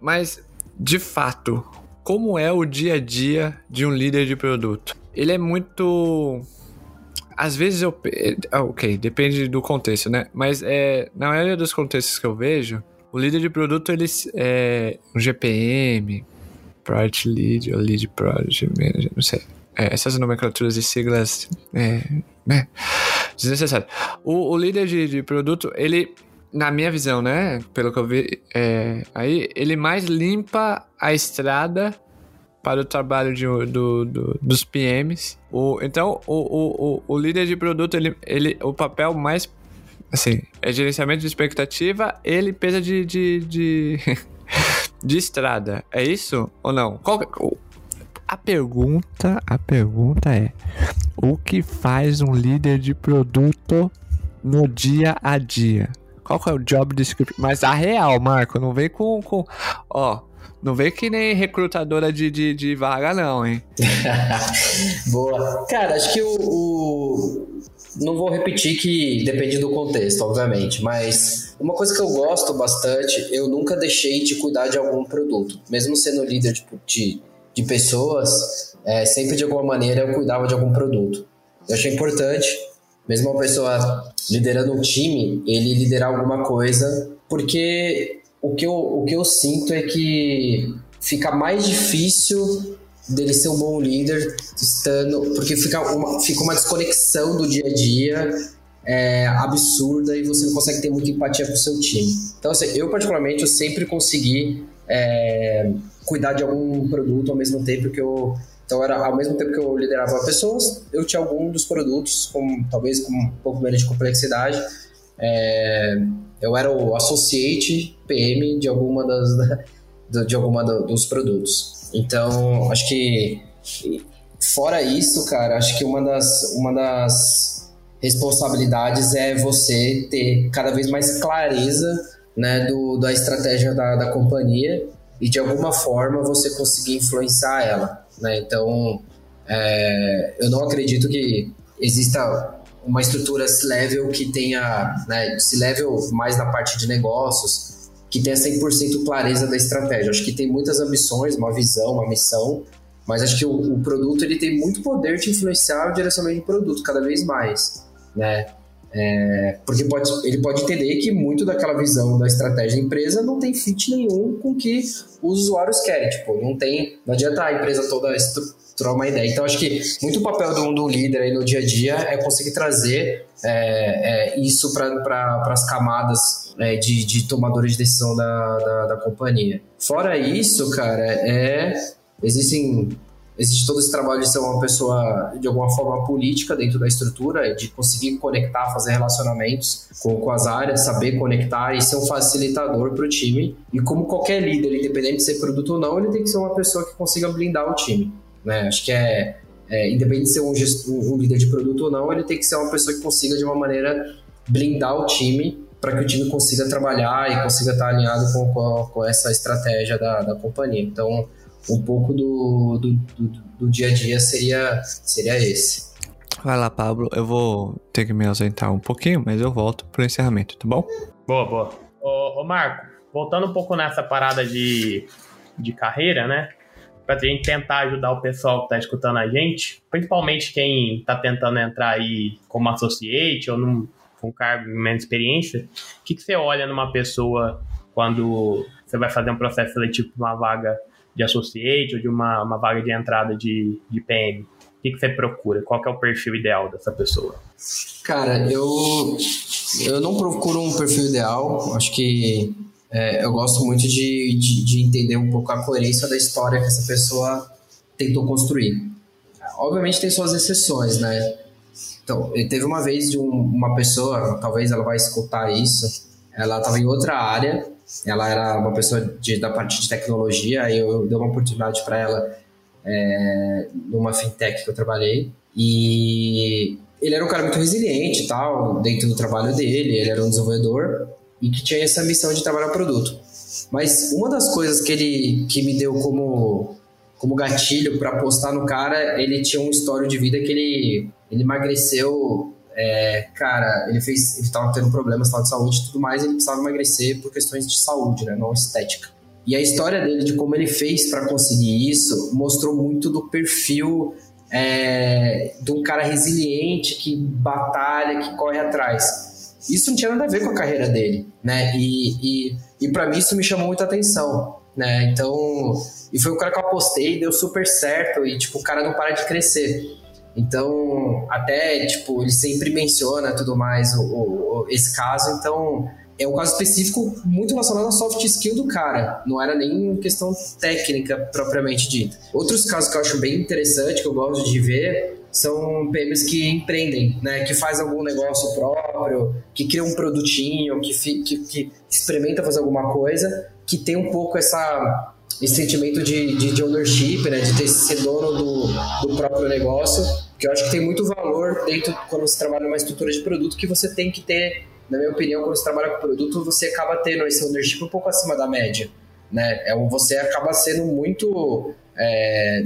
S1: Mas, de fato, como é o dia a dia de um líder de produto? ele é muito. Às vezes eu. Ah, ok, depende do contexto, né? Mas é, na maioria dos contextos que eu vejo, o líder de produto, ele é um GPM, Project Lead, ou Lead Project Manager, não sei. É, essas nomenclaturas e siglas, é, né? Desnecessário. O, o líder de, de, produto, ele, na minha visão, né? Pelo que eu vi, é, aí, ele mais limpa a estrada para o trabalho de, do, do, dos PMs. O, então, o, o, o, líder de produto, ele, ele, o papel mais assim, é gerenciamento de expectativa e limpeza de, de, de, de estrada. É isso ou não? Qual, a pergunta, a pergunta é: o que faz um líder de produto no dia a dia? Qual é o job description? Mas a real, Marco, não vem com, com ó, não vem que nem recrutadora de, de, de vaga, não, hein?
S3: Boa. Cara, acho que o, o, Não vou repetir que depende do contexto, obviamente, mas uma coisa que eu gosto bastante, eu nunca deixei de cuidar de algum produto. Mesmo sendo líder de, de, de pessoas, é, sempre de alguma maneira eu cuidava de algum produto. Eu achei importante, mesmo uma pessoa liderando um time, ele liderar alguma coisa, porque o que eu, o que eu sinto é que fica mais difícil dele ser um bom líder estando porque fica uma, fica uma desconexão do dia a dia é, absurda e você não consegue ter muita empatia com o seu time. Então, assim, eu particularmente eu sempre consegui é, cuidar de algum produto ao mesmo tempo que eu então era ao mesmo tempo que eu liderava pessoas, eu tinha algum dos produtos com talvez com um pouco menos de complexidade. É, eu era o associate PM de alguma das de alguma dos produtos. Então, acho que fora isso, cara, acho que uma das uma das responsabilidades é você ter cada vez mais clareza né, do, da estratégia da, da companhia e de alguma forma você conseguir influenciar ela. Né? Então, é, eu não acredito que exista uma estrutura C-level que tenha, né, C-level mais na parte de negócios, que tenha 100% clareza da estratégia. Acho que tem muitas ambições, uma visão, uma missão, mas acho que o, o produto ele tem muito poder de influenciar o direcionamento do produto cada vez mais, né? É, porque pode, ele pode entender que muito daquela visão da estratégia da empresa não tem fit nenhum com o que os usuários querem. Tipo, não tem. Não adianta a empresa toda uma ideia. Então, acho que muito o papel do, do líder aí no dia a dia é conseguir trazer é, é, isso para pra, as camadas é, de, de tomadores de decisão da, da, da companhia. Fora isso, cara, é existem existe todo esse trabalho de ser uma pessoa de alguma forma política dentro da estrutura, de conseguir conectar, fazer relacionamentos com, com as áreas, saber conectar e ser um facilitador para o time. E como qualquer líder, independente de ser produto ou não, ele tem que ser uma pessoa que consiga blindar o time. Né? Acho que é, é independente de ser um, gestor, um líder de produto ou não, ele tem que ser uma pessoa que consiga de uma maneira blindar o time para que o time consiga trabalhar e consiga estar alinhado com, com, com essa estratégia da, da companhia. Então, um pouco do, do, do, do dia a dia seria, seria esse.
S1: Vai lá, Pablo. Eu vou ter que me ausentar um pouquinho, mas eu volto pro encerramento, tá bom?
S2: Boa, boa. Ô, ô Marco, voltando um pouco nessa parada de, de carreira, né? Pra gente tentar ajudar o pessoal que tá escutando a gente, principalmente quem tá tentando entrar aí como associate ou num, com cargo menos experiência, o que, que você olha numa pessoa quando você vai fazer um processo seletivo para uma vaga de associate ou de uma, uma vaga de entrada de, de PM? O que, que você procura? Qual é o perfil ideal dessa pessoa?
S3: Cara, eu, eu não procuro um perfil ideal. Acho que é, eu gosto muito de, de, de, entender um pouco a coerência da história que essa pessoa tentou construir. Obviamente tem suas exceções, né? Então, teve uma vez de um, uma pessoa, talvez ela vai escutar isso, ela estava em outra área ela era uma pessoa de, da parte de tecnologia, e eu dei uma oportunidade para ela é, numa fintech que eu trabalhei. E ele era um cara muito resiliente tal, dentro do trabalho dele, ele era um desenvolvedor e que tinha essa missão de trabalhar o produto. Mas uma das coisas que ele que me deu como como gatilho para apostar no cara, ele tinha um histórico de vida que ele ele emagreceu é, cara, ele fez, ele tava tendo problemas de saúde e tudo mais, ele precisava emagrecer por questões de saúde, né, não estética. E a história dele, de como ele fez para conseguir isso, mostrou muito do perfil é, de um cara resiliente, que batalha, que corre atrás. Isso não tinha nada a ver com a carreira dele, né? E, e, e para mim isso me chamou muita atenção, né? Então, e foi o cara que eu apostei, deu super certo, e tipo, o cara não para de crescer. Então, até, tipo, ele sempre menciona tudo mais o, o, esse caso, então é um caso específico muito relacionado à soft skill do cara, não era nem questão técnica propriamente dita. Outros casos que eu acho bem interessante, que eu gosto de ver, são PMs que empreendem, né? Que faz algum negócio próprio, que cria um produtinho, que, que, que experimenta fazer alguma coisa, que tem um pouco essa esse sentimento de, de, de ownership, né, de ter ser dono do, do próprio negócio, que eu acho que tem muito valor dentro quando você trabalha numa estrutura de produto que você tem que ter, na minha opinião, quando você trabalha com produto, você acaba tendo esse ownership um pouco acima da média, né? É, você acaba sendo muito, é,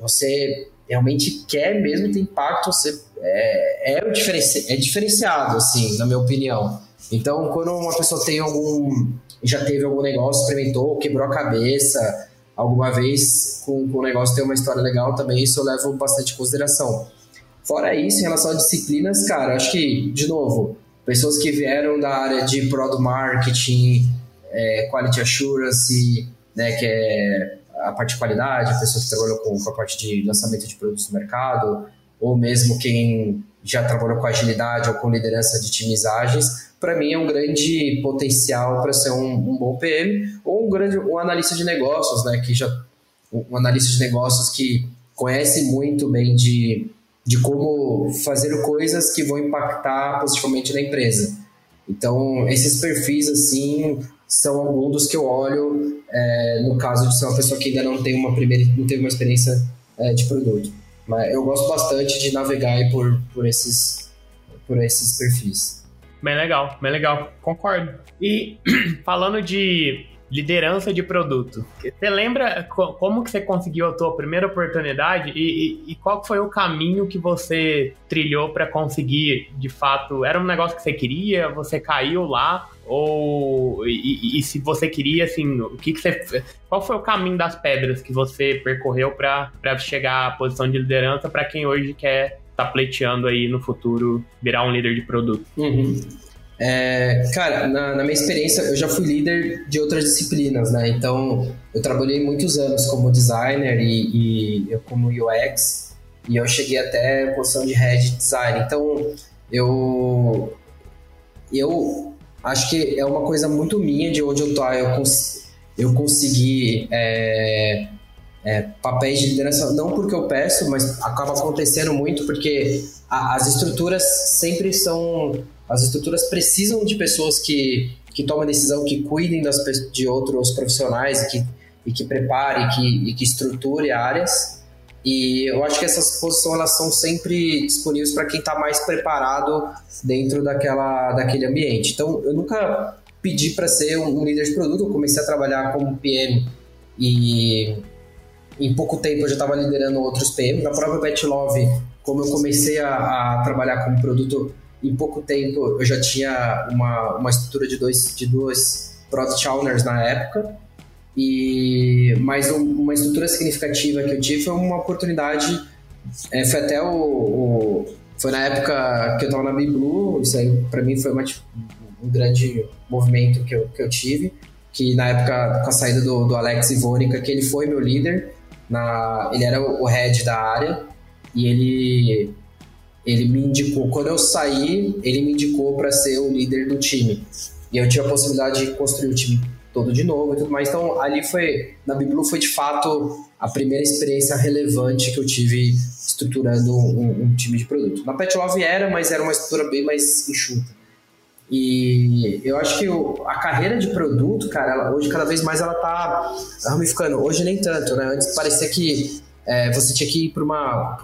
S3: você realmente quer mesmo ter impacto, você é, é, diferenci, é diferenciado, assim, na minha opinião. Então, quando uma pessoa tem algum já teve algum negócio, experimentou, quebrou a cabeça alguma vez com, com o negócio, tem uma história legal também, isso eu levo bastante em consideração. Fora isso, em relação a disciplinas, cara, acho que, de novo, pessoas que vieram da área de product marketing, é, quality assurance, né, que é a parte de qualidade, pessoas que trabalham com, com a parte de lançamento de produtos no mercado, ou mesmo quem já trabalhou com agilidade ou com liderança de timizagens, para mim é um grande potencial para ser um, um, bom PM ou um grande um analista de negócios, né, que já um analista de negócios que conhece muito bem de, de como fazer coisas que vão impactar positivamente na empresa. Então, esses perfis, assim, são alguns dos que eu olho é, no caso de ser uma pessoa que ainda não tem uma primeira, não teve uma experiência é, de produto. Mas eu gosto bastante de navegar por, por, esses, por esses perfis.
S2: Bem legal, bem legal, concordo. E falando de liderança de produto, você lembra como que você conseguiu a tua primeira oportunidade e, e, e qual foi o caminho que você trilhou para conseguir, de fato, era um negócio que você queria, você caiu lá ou e, e, se você queria assim o que, que você qual foi o caminho das pedras que você percorreu para chegar à posição de liderança para quem hoje quer tá pleiteando aí no futuro virar um líder de produto?
S3: Uhum. É, cara, na, na, minha experiência, eu já fui líder de outras disciplinas, né? Então, eu trabalhei muitos anos como designer e, e eu como UX, e eu cheguei até a posição de head design. Então, eu, eu acho que é uma coisa muito minha de onde eu tô. Eu, cons, eu consegui é, é, papéis de liderança, não porque eu peço, mas acaba acontecendo muito porque a, as estruturas sempre são. As estruturas precisam de pessoas que, que tomam decisão, que cuidem das, de outros profissionais e que, e que preparem que, e que estruture áreas. E eu acho que essas posições elas são sempre disponíveis para quem está mais preparado dentro daquela, daquele ambiente. Então, eu nunca pedi para ser um, um, líder de produto, eu comecei a trabalhar como PM e em pouco tempo eu já estava liderando outros PM. Na própria Pet Love, como eu comecei a, a, trabalhar como produto, em pouco tempo eu já tinha uma, uma estrutura de dois, de dois Product Owners na época. E, mas uma estrutura significativa que eu tive foi uma oportunidade. É, foi até o, o, Foi na época que eu estava na BlueBlue, isso aí para mim foi uma, um grande movimento que eu, que eu tive. Que na época, com a saída do, do Alex Ivonica, que ele foi meu líder, na, ele era o head da área e ele ele me indicou quando eu saí ele me indicou para ser o líder do time e eu tive a possibilidade de construir o time todo de novo e tudo mais então ali foi na Biblu foi de fato a primeira experiência relevante que eu tive estruturando um, um time de produto na Pet Love era mas era uma estrutura bem mais enxuta e eu acho que o, a carreira de produto, cara, ela, hoje cada vez mais ela tá ramificando. Hoje nem tanto, né? Antes parecia que é, você tinha que ir para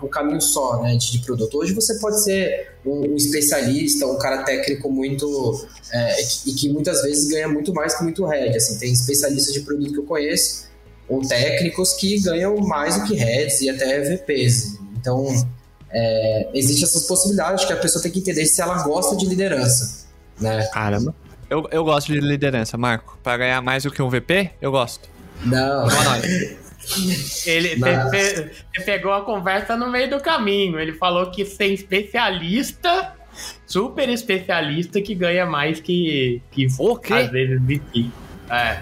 S3: um caminho só, né, de, de, produto. Hoje você pode ser um, um especialista, um cara técnico muito é, e que muitas vezes ganha muito mais que muito head. Assim, tem especialistas de produto que eu conheço ou técnicos que ganham mais do que heads e até VPs. Então é, existe essas possibilidades que a pessoa tem que entender se ela gosta de liderança né?
S1: Caramba. Eu, eu gosto de liderança, Marco. Para ganhar mais do que um VP, eu gosto.
S3: Não.
S2: Ele você pegou a conversa no meio do caminho. Ele falou que ser especialista, super especialista, que ganha mais que, que
S1: o quê?
S2: às vezes VP.
S1: É.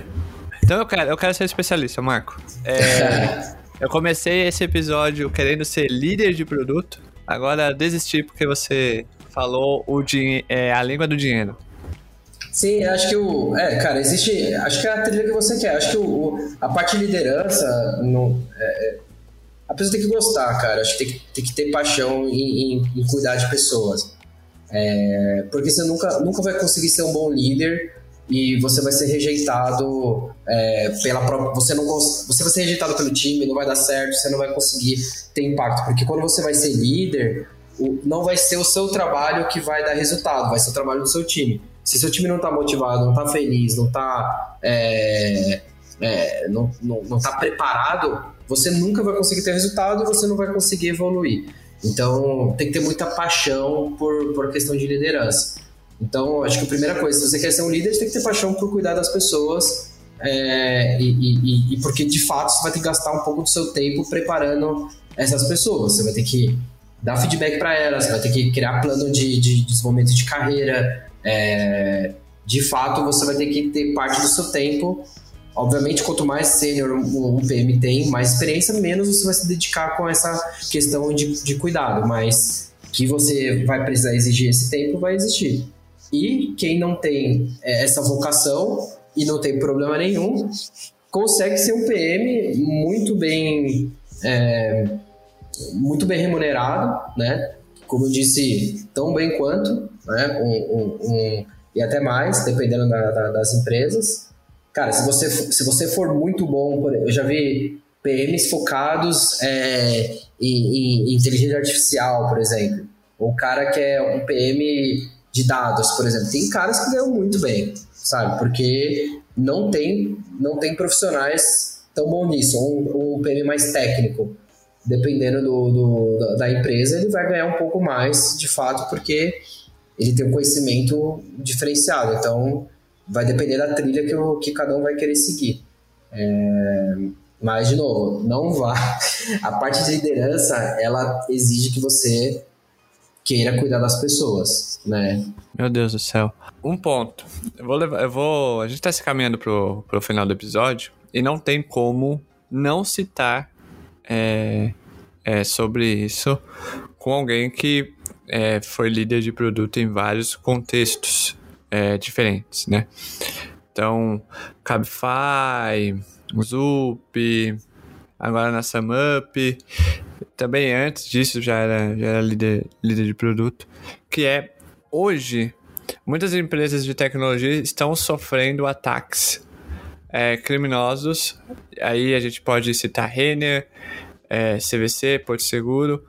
S1: Então eu quero, eu quero ser especialista, Marco. É, eu comecei esse episódio querendo ser líder de produto. Agora desisti porque você falou o é, a língua do dinheiro.
S3: Sim, acho que o. É, cara, existe. Acho que é a trilha que você quer. Acho que o, a parte de liderança. No, é, é, a pessoa tem que gostar, cara. Acho que tem tem que ter paixão em, em, em cuidar de pessoas. É, porque você nunca, nunca vai conseguir ser um bom líder e você vai ser rejeitado é, pela própria. Você, não, você vai ser rejeitado pelo time, não vai dar certo, você não vai conseguir ter impacto. Porque quando você vai ser líder, não vai ser o seu trabalho que vai dar resultado, vai ser o trabalho do seu time. Se seu time não está motivado, não está feliz, não está é, é, não, não, não tá preparado, você nunca vai conseguir ter resultado e você não vai conseguir evoluir. Então, tem que ter muita paixão por, por questão de liderança. Então, acho que a primeira coisa, se você quer ser um líder, você tem que ter paixão por cuidar das pessoas é, e, e, e, porque, de fato, você vai ter que gastar um pouco do seu tempo preparando essas pessoas. Você vai ter que dar feedback para elas, vai ter que criar plano de, de desenvolvimento de carreira. É, de fato, você vai ter que ter parte do seu tempo. Obviamente, quanto mais sênior um PM tem, mais experiência, menos você vai se dedicar com essa questão de, de cuidado. Mas que você vai precisar exigir esse tempo, vai existir. E quem não tem é, essa vocação e não tem problema nenhum, consegue ser um PM muito bem é, muito bem remunerado, né? Como eu disse, tão bem quanto, né? Um, um, um, e até mais, dependendo da, da, das empresas. Cara, se você, se você for muito bom, eu já vi PMs focados é, em, em, inteligência artificial, por exemplo. Ou cara que é um PM de dados, por exemplo. Tem caras que ganham muito bem, sabe? Porque não tem, não tem profissionais tão bons nisso. Um, um PM mais técnico dependendo do, do, da empresa, ele vai ganhar um pouco mais, de fato, porque ele tem um conhecimento diferenciado. Então, vai depender da trilha que, o, que cada um vai querer seguir. É, mas, de novo, não vá. A parte de liderança, ela exige que você queira cuidar das pessoas, né?
S1: Meu Deus do céu. Um ponto. Eu vou levar, eu vou, a gente tá se caminhando pro, pro final do episódio e não tem como não citar é, é, sobre isso com alguém que é, foi líder de produto em vários contextos é, diferentes, né? Então, Cabify, Zup, agora na SumUp, também antes disso já era, já era líder, líder de produto, que é hoje muitas empresas de tecnologia estão sofrendo ataques é, criminosos. Aí a gente pode citar Renner, é, CVC, Porto Seguro.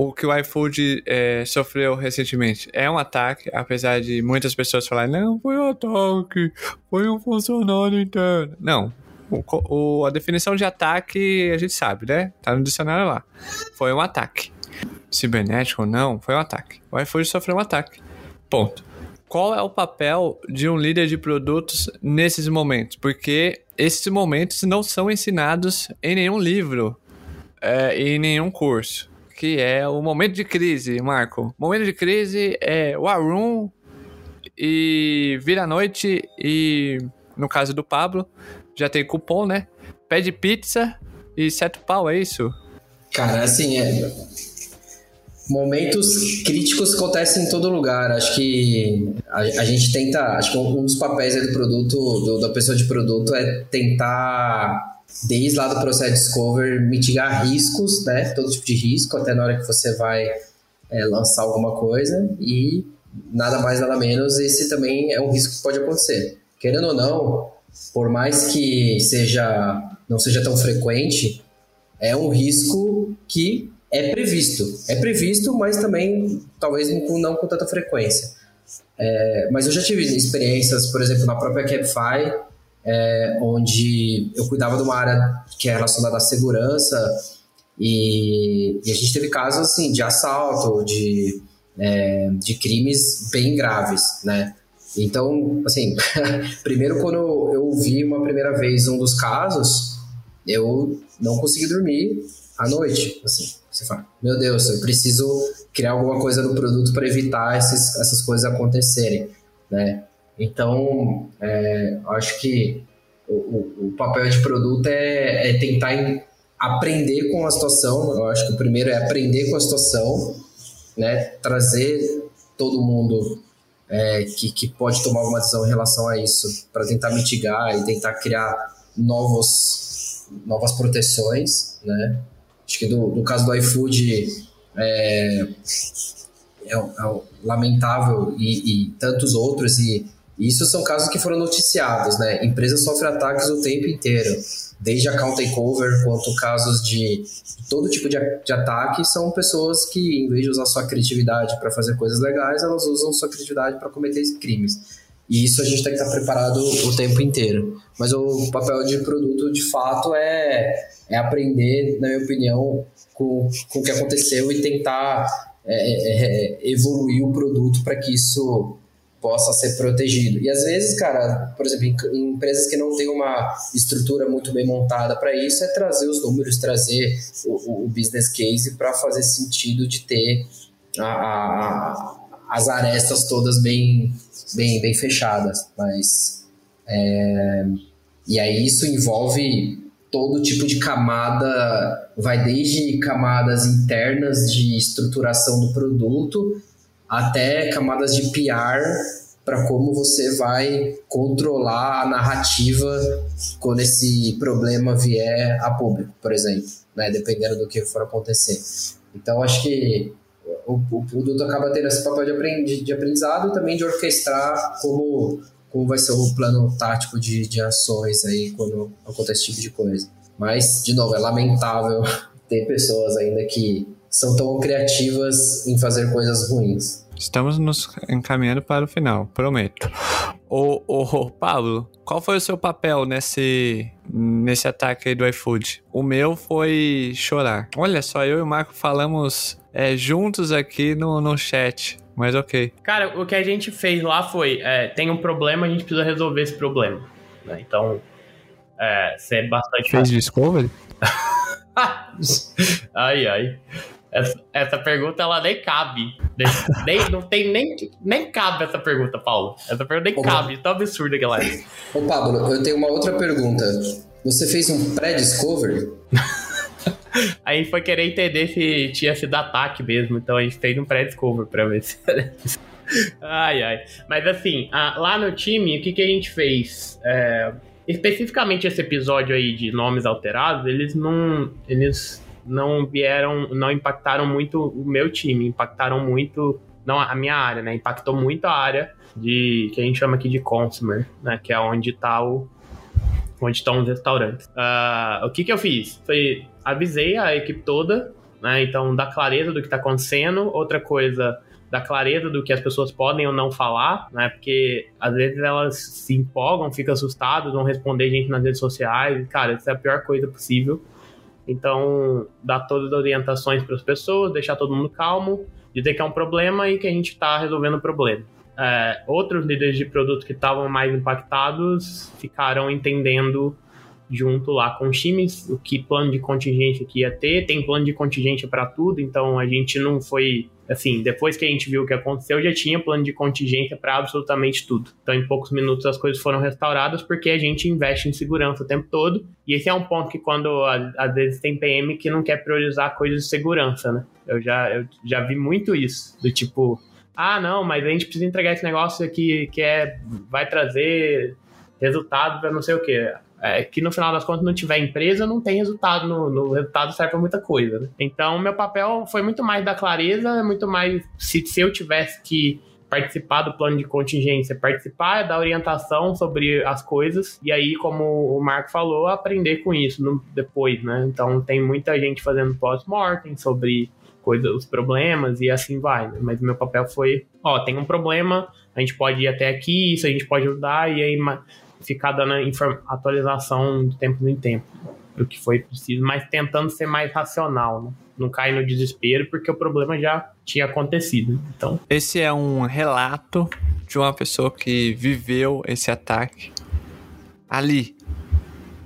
S1: O que o iFood é, sofreu recentemente é um ataque, apesar de muitas pessoas falarem, não, foi um ataque, foi um funcionário interno. Não, o, o, a definição de ataque a gente sabe, né? Tá no dicionário lá. Foi um ataque. Cibernético ou não, foi um ataque. O iFood sofreu um ataque. Ponto. Qual é o papel de um líder de produtos nesses momentos? Porque esses momentos não são ensinados em nenhum livro, é, em nenhum curso. Que é o momento de crise, Marco. Momento de crise é o Arun e vira noite e, no caso do Pablo, já tem cupom, né? Pede pizza e sete pau, é isso?
S3: Cara, assim, é... momentos críticos acontecem em todo lugar. Acho que a, a gente tenta. Acho que um dos papéis do produto, do, da pessoa de produto, é tentar desde lá do processo de discover, mitigar riscos, né? Todo tipo de risco, até na hora que você vai é, lançar alguma coisa e nada mais, nada menos, esse também é um risco que pode acontecer. Querendo ou não, por mais que seja não seja tão frequente, é um risco que é previsto. É previsto, mas também talvez não com tanta frequência. É, mas eu já tive experiências, por exemplo, na própria Capify, é, onde eu cuidava de uma área que é relacionada à segurança e, e a gente teve casos assim de assalto, de, é, de crimes bem graves, né? Então, assim, primeiro quando eu vi uma primeira vez um dos casos, eu não consegui dormir à noite. Assim, você fala, meu Deus, eu preciso criar alguma coisa no produto para evitar esses, essas coisas acontecerem, né? Então, é, acho que o, o, papel de produto é, é tentar aprender com a situação. Eu acho que o primeiro é aprender com a situação, né? Trazer todo mundo é, que, que pode tomar uma decisão em relação a isso para tentar mitigar e tentar criar novos, novas proteções, né? Acho que do, do caso do iFood é, é, é lamentável e, e, tantos outros e isso são casos que foram noticiados, né? Empresas sofrem ataques o tempo inteiro desde account takeover quanto casos de todo tipo de, de ataque, são pessoas que, em vez de usar sua criatividade para fazer coisas legais, elas usam sua criatividade para cometer crimes. E isso a gente tem que estar preparado o tempo inteiro. Mas o papel de produto, de fato, é, é aprender, na minha opinião, com, com o que aconteceu e tentar é, é, é evoluir o produto para que isso possa ser protegido. E às vezes, cara, por exemplo, em, empresas que não têm uma estrutura muito bem montada para isso, é trazer os números, trazer o, o business case para fazer sentido de ter a, a, as arestas todas bem, bem, bem fechadas. Mas é, e aí isso envolve todo tipo de camada, vai desde camadas internas de estruturação do produto até camadas de PR para como você vai controlar a narrativa quando esse problema vier a público, por exemplo, né? dependendo do que for acontecer. Então, acho que o, o produto acaba tendo esse papel de, de aprendizado e também de orquestrar como, como vai ser o plano tático de, de ações aí quando acontece esse tipo de coisa. Mas, de novo, é lamentável ter pessoas ainda que são tão criativas em fazer coisas ruins.
S1: Estamos nos encaminhando para o final, prometo. Ô, ô, Pablo, qual foi o seu papel nesse, nesse ataque aí do iFood? O meu foi chorar. Olha só, eu e o Marco falamos é, juntos aqui no, no chat. Mas ok.
S2: Cara, o que a gente fez lá foi: é, tem um problema, a gente precisa resolver esse problema. Né? Então, é, ser bastante.
S1: Fez Discovery?
S2: ai, ai. Essa, essa pergunta ela nem cabe. Nem, não tem nem, nem cabe essa pergunta, Paulo. Essa pergunta nem cabe, tão absurda que ela é.
S3: Ô, Pablo, eu tenho uma outra pergunta. Você fez um pré-discovery?
S2: a gente foi querer entender se tinha sido ataque mesmo, então a gente fez um pré-discovery pra ver se. ai, ai. Mas assim, lá no time, o que, que a gente fez? É, especificamente esse episódio aí de nomes alterados, eles não. Eles não vieram, não impactaram muito o meu time, impactaram muito não a minha área, né? Impactou muito a área de que a gente chama aqui de consumer, né? Que é onde tá o onde estão os restaurantes. Uh, o que que eu fiz? Foi avisei a equipe toda, né? Então da clareza do que está acontecendo. Outra coisa da clareza do que as pessoas podem ou não falar, né? Porque às vezes elas se empolgam, ficam assustadas, vão responder gente nas redes sociais. Cara, isso é a pior coisa possível. Então, dar todas as orientações para as pessoas, deixar todo mundo calmo, dizer que é um problema e que a gente está resolvendo o problema. É, outros líderes de produto que estavam mais impactados ficaram entendendo junto lá com os times o que plano de contingência que ia ter. Tem plano de contingência para tudo, então a gente não foi assim, depois que a gente viu o que aconteceu, já tinha plano de contingência para absolutamente tudo. Então, em poucos minutos as coisas foram restauradas porque a gente investe em segurança o tempo todo. E esse é um ponto que quando às vezes tem PM que não quer priorizar coisas de segurança, né? Eu já, eu já vi muito isso, do tipo, ah, não, mas a gente precisa entregar esse negócio aqui que é, vai trazer resultado para não sei o que é, que no final das contas não tiver empresa, não tem resultado, no, no resultado serve para muita coisa. Né? Então, meu papel foi muito mais da clareza, muito mais se, se eu tivesse que participar do plano de contingência, participar da orientação sobre as coisas e aí, como o Marco falou, aprender com isso no, depois, né? Então tem muita gente fazendo pós-mortem sobre coisas, os problemas e assim vai, né? Mas meu papel foi, ó, tem um problema, a gente pode ir até aqui, isso a gente pode ajudar e aí ficar dando atualização de tempo em tempo do que foi preciso, mas tentando ser mais racional, né? não cair no desespero, porque o problema já tinha acontecido. Então,
S1: esse é um relato de uma pessoa que viveu esse ataque ali,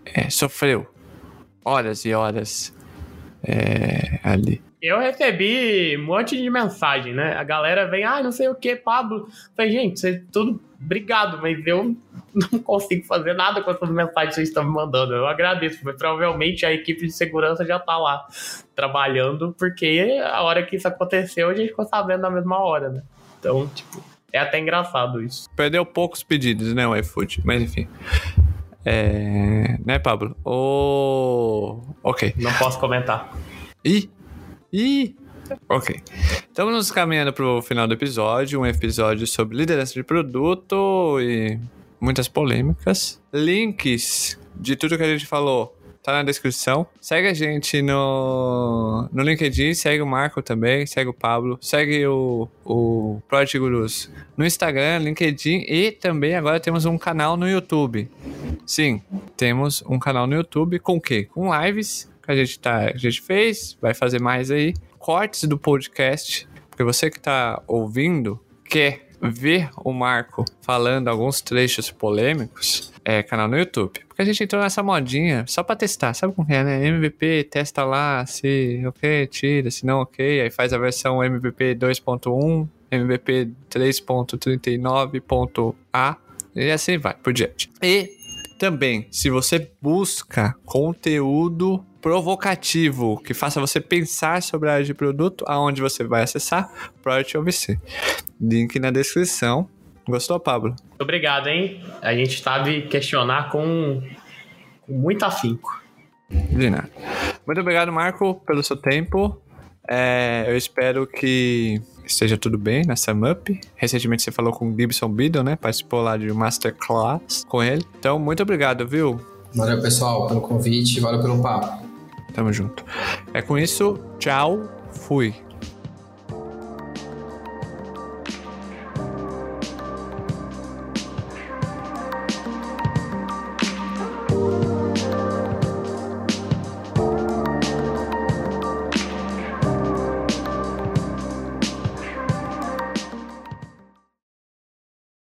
S1: é, sofreu horas e horas é, ali.
S2: Eu recebi um monte de mensagem, né? A galera vem, ah, não sei o que, Pablo. falei, gente, você tudo obrigado, mas eu não consigo fazer nada com essas mensagens que vocês estão me mandando. Eu agradeço, mas provavelmente a equipe de segurança já está lá trabalhando, porque a hora que isso aconteceu, a gente ficou sabendo na mesma hora, né? Então, tipo, é até engraçado isso.
S1: Perdeu poucos pedidos, né, o iFood, mas enfim. É... Né, Pablo? Oh... Ok.
S2: Não posso comentar.
S1: Ih! Ih! Ok. Estamos nos caminhando para o final do episódio, um episódio sobre liderança de produto e muitas polêmicas. Links de tudo que a gente falou tá na descrição. Segue a gente no, no LinkedIn, segue o Marco também, segue o Pablo, segue o, o Project Gurus no Instagram, LinkedIn e também agora temos um canal no YouTube. Sim, temos um canal no YouTube com o quê? Com lives que a gente, tá, a gente fez, vai fazer mais aí cortes do podcast, porque você que está ouvindo quer ver o Marco falando alguns trechos polêmicos, é canal no YouTube. Porque a gente entrou nessa modinha só pra testar, sabe como é, né? MVP, testa lá, se ok, tira, se não ok, aí faz a versão MVP 2.1, MVP 3.39.a e assim vai por diante. E também, se você busca conteúdo provocativo que faça você pensar sobre a área de produto, aonde você vai acessar Project OVC. Link na descrição. Gostou, Pablo?
S2: Obrigado, hein? A gente sabe questionar com, com muito afinco.
S1: De nada. Muito obrigado, Marco, pelo seu tempo. É, eu espero que esteja tudo bem na SumUp. Recentemente você falou com o Gibson Biddle, né? Participou lá de um Masterclass com ele. Então, muito obrigado, viu?
S3: Valeu, pessoal, pelo convite. Valeu pelo papo.
S1: Tamo junto. É com isso, tchau, fui.